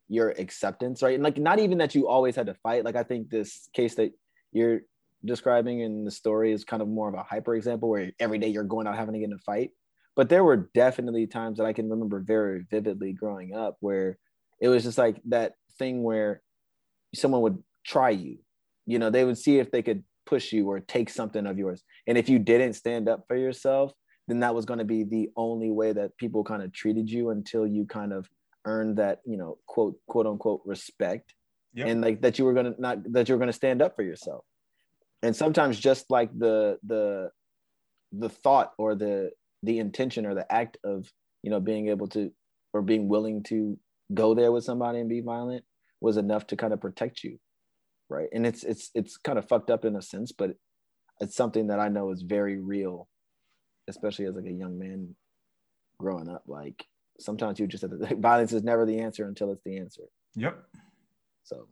your acceptance, right? And like, not even that you always had to fight. Like, I think this case that you're describing in the story is kind of more of a hyper example where every day you're going out having to get in a fight. But there were definitely times that I can remember very vividly growing up where it was just like that thing where someone would try you. You know they would see if they could push you or take something of yours. And if you didn't stand up for yourself then that was going to be the only way that people kind of treated you until you kind of earned that you know quote quote unquote respect Yep. and like that you were to not that you were to stand up for yourself and sometimes just like the the the thought or the the intention or the act of you know being able to or being willing to go there with somebody and be violent was enough to kind of protect you right and it's it's it's kind of fucked up in a sense but it's something that i know is very real especially as like a young man growing up like sometimes you just have to [laughs] violence is never the answer until it's the answer Yep. So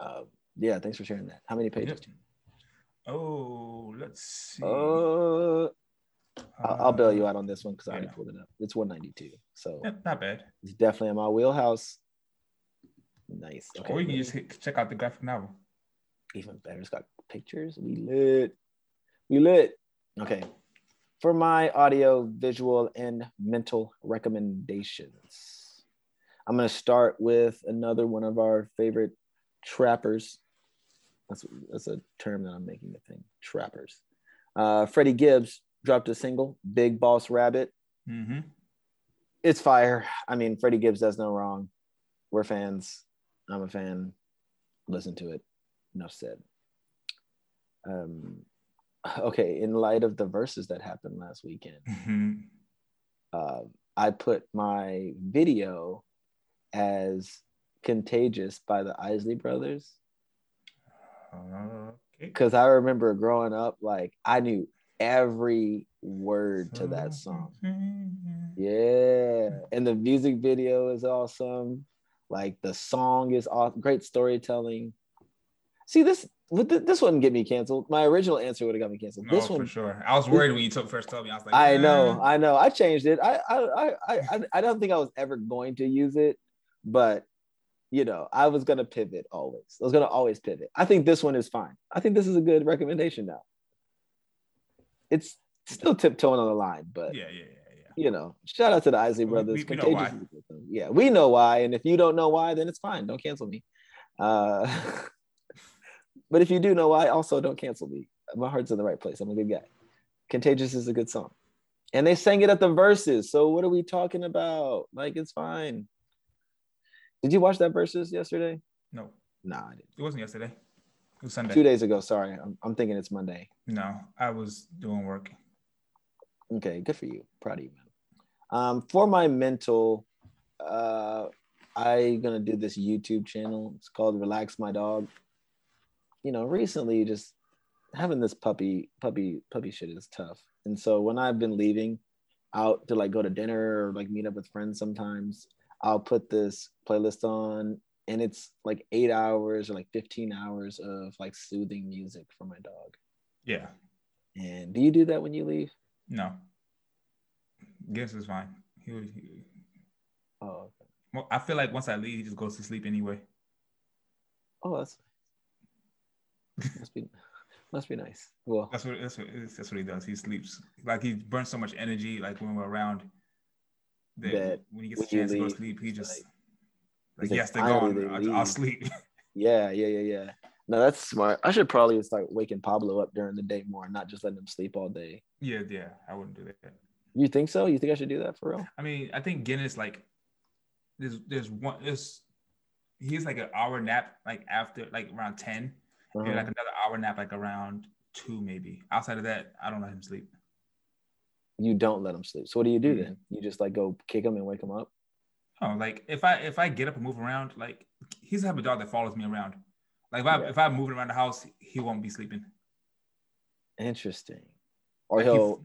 uh, yeah thanks for sharing that how many pages. Oh, let's see. uh, I'll, I'll bail you out on this one because i already pulled it up it's 192 so yeah, not bad. it's definitely in my wheelhouse nice or you can just hit, check out the graphic novel. even better. It's got pictures. We lit. We lit. Okay. For my audio, visual, and mental recommendations, I'm going to start with another one of our favorite trappers. That's, that's a term that I'm making a thing. Trappers. Uh, Freddie Gibbs dropped a single, Big Boss Rabbit. Mm-hmm. It's fire. I mean, Freddie Gibbs does no wrong. We're fans. I'm a fan. Listen to it. Enough said. Um, okay, in light of the Verzuz that happened last weekend, Mm-hmm. uh, I put my video as Contagious by the Isley Brothers Okay. because I remember growing up, like, I knew every word to that song. Yeah, and the music video is awesome. Like the song is awesome. Great storytelling. See this with this wouldn't get me canceled. My original answer would have got me canceled. No, This for sure. I was worried when you took first told me. I was like, I know, "Eh." I know. I changed it. I, I, I, I, I- I don't think I was ever going to use it, but you know, I was gonna pivot always. I was gonna always pivot. I think this one is fine. I think this is a good recommendation now. It's still tiptoeing on the line, but Yeah, yeah, yeah, yeah. you know, shout out to the Isley brothers. we- we know Contagious why. is a good song. Yeah, we know why. And if you don't know why, then it's fine. Don't cancel me. Uh, [laughs] but if you do know why, also don't cancel me. My heart's in the right place. I'm a good guy. Contagious is a good song. And they sang it at the Verzuz. So what are we talking about? Like, it's fine. Did you watch that Verzuz yesterday? No, Nah, I didn't. it wasn't yesterday. It was Sunday. Two days ago. Sorry. I'm, I'm thinking it's Monday. No, I was doing work. Okay, good for you. Proud of you, man. Um, for my mental, uh, I'm gonna do this YouTube channel. It's called Relax My Dog. You know, recently just having this puppy, puppy, puppy shit is tough. And so when I've been leaving out to like go to dinner or like meet up with friends sometimes, I'll put this playlist on and it's like eight hours or like 15 hours of like soothing music for my dog. Yeah. And do you do that when you leave? No. Guess is fine. He was. He, Oh, okay. well, I feel like once I leave, he just goes to sleep anyway. Oh, that's [laughs] must be must be nice. Well, That's what that's what that's what he does. He sleeps. Like he burns so much energy. Like when we're around, that That when he gets a chance to go to sleep, he just like- like, he's he like, has to go. "Finally On, they I'll, I'll sleep. [laughs] yeah, yeah, yeah, yeah. No, that's smart. I should probably start waking Pablo up during the day more, and not just letting him sleep all day. yeah, yeah. I wouldn't do that. You think so? You think I should do that for real? I mean, I think Guinness like there's there's one there's he's like an hour nap like after like around 10 Uh-huh. maybe like another hour nap like around two maybe. Outside of that, I don't let him sleep. You don't let them sleep. So what do you do Mhm. then? You just like go kick them and wake them up? Oh, like if I if I get up and move around, like he's the type of dog that follows me around. Like if I Yeah. if I'm moving around the house, he won't be sleeping. Interesting. Or Like, he- he'll,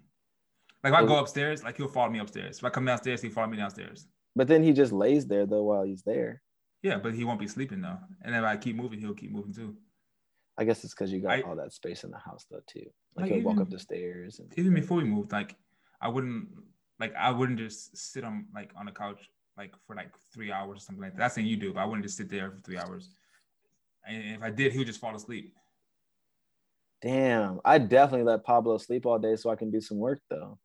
like if I go upstairs, like he'll follow me upstairs. If I come downstairs, he follow me downstairs. but then he just lays there though while he's there. Yeah, but he won't be sleeping though. And if I keep moving, he'll keep moving too. I guess it's because you got I- all that space in the house though too. Like, Like, he'll walk up the stairs and Even before we moved, like I wouldn't like I wouldn't just sit on like on a couch like for like three hours or something like that. That's saying you do, but I wouldn't just sit there for three hours. And if I did, he would just fall asleep. Damn, I definitely let Pablo sleep all day so I can do some work though.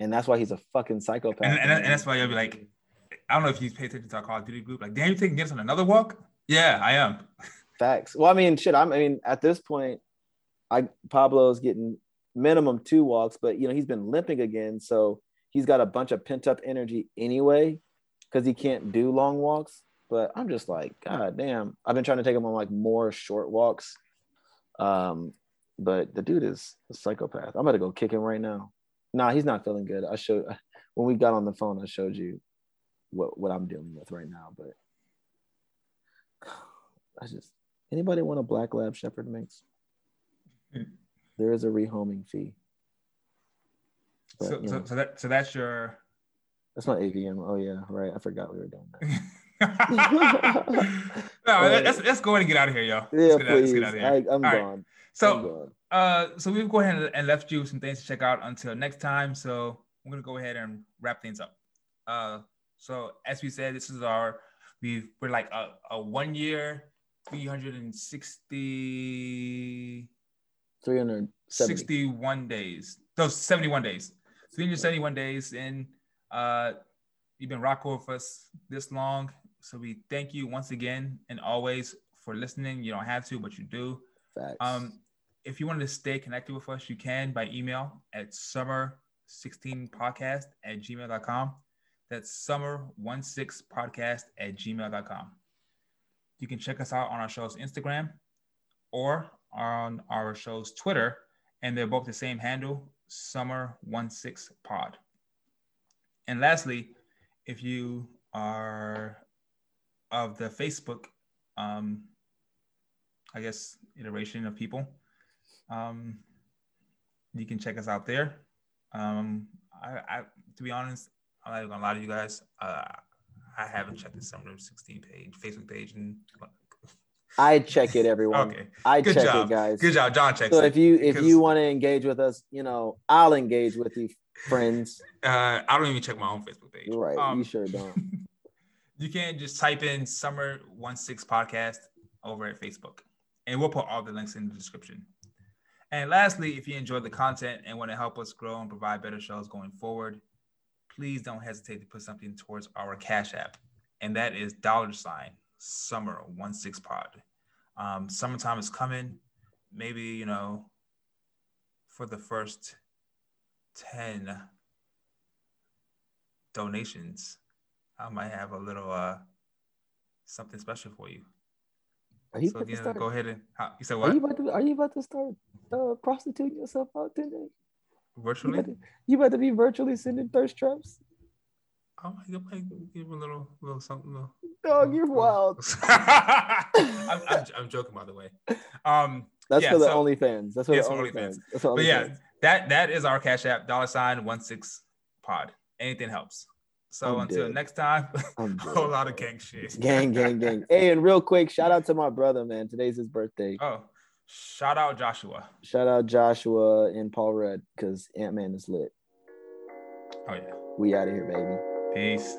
And that's why he's a fucking psychopath. And, and, and that's why you'll be like, I don't know if you pay attention to our Call of Duty group. Like, damn, you taking Guinness on another walk? Yeah, I am. Facts. Well, I mean, shit. I'm, I mean, at this point, I Pablo's getting minimum two walks, but you know he's been limping again, so he's got a bunch of pent up energy anyway, because he can't do long walks. But I'm just like, God damn. I've been trying to take him on like more short walks, um, but the dude is a psychopath. I'm about to go kick him right now. Nah, he's not feeling good. I showed [laughs] when we got on the phone. I showed you what what I'm dealing with right now, but [sighs] I just anybody want a black lab shepherd mix? Mm. There is a rehoming fee. But, So, you so, know, so that so that's your. that's not AVM. Oh yeah, right. I forgot we were doing that. [laughs] no, [laughs] let's let's go ahead and get out of here, yo. Yeah, let's get out, let's please. get out of here. I, I'm All right. gone. I'm So gone. uh so we've go ahead and left you some things to check out until next time. So I'm gonna go ahead and wrap things up. Uh so as we said, this is our we we're like a, a one year 360 370. 61 days. Those 71 days. 371 days And Uh, you've been rocking with us this long. So we thank you once again and always for listening. You don't have to, but you do. Facts. Um, if you want to stay connected with us, you can by email at summer16podcast at gmail.com. That's summer16podcast at gmail.com. You can check us out on our show's Instagram or on our show's Twitter, and they're both the same handle, Summer16Pod. And lastly, if you are of the Facebook, um, I guess, iteration of people, um, you can check us out there. Um, I, I, to be honest, I'm not even gonna lie to you guys. Uh, I haven't checked the Summer 16 page, Facebook page, and I check it, everyone. okay, I good check job, it, guys. good job, John checks So it. if you if you want to engage with us, you know, I'll engage with you, friends. [laughs] uh, I don't even check my own Facebook page. You're right. Um, you sure don't. [laughs] you can just type in Summer 16 Podcast over at Facebook, and we'll put all the links in the description. And lastly, if you enjoy the content and want to help us grow and provide better shows going forward, please don't hesitate to put something towards our Cash App, and that is dollar sign Summer one six Pod. Um, summertime is coming. Maybe you know, for the first ten donations, I might have a little uh something special for you. Are you So about to you know, start? go ahead and how, you said Are what you about to Are you about to start uh, prostituting yourself out today? You virtually? about, to, you about to be virtually sending thirst traps? I might, I might give a little little something. Little, Dog, you're wild. [laughs] I'm, I'm, [laughs] I'm joking by the way. Um, That's Yeah, for the so- OnlyFans. That's for Yeah, the OnlyFans. OnlyFans. That's for but yeah, that that is our Cash App dollar sign one six pod. Anything helps. So I'm until dead. next time, [laughs] a whole lot of gang shit. Gang, gang, gang. Hey, and real quick, shout out to my brother, man. Today's his birthday. Oh, shout out Joshua. Shout out Joshua and Paul Rudd because Ant Man is lit. Oh yeah. We out of here, baby. Peace.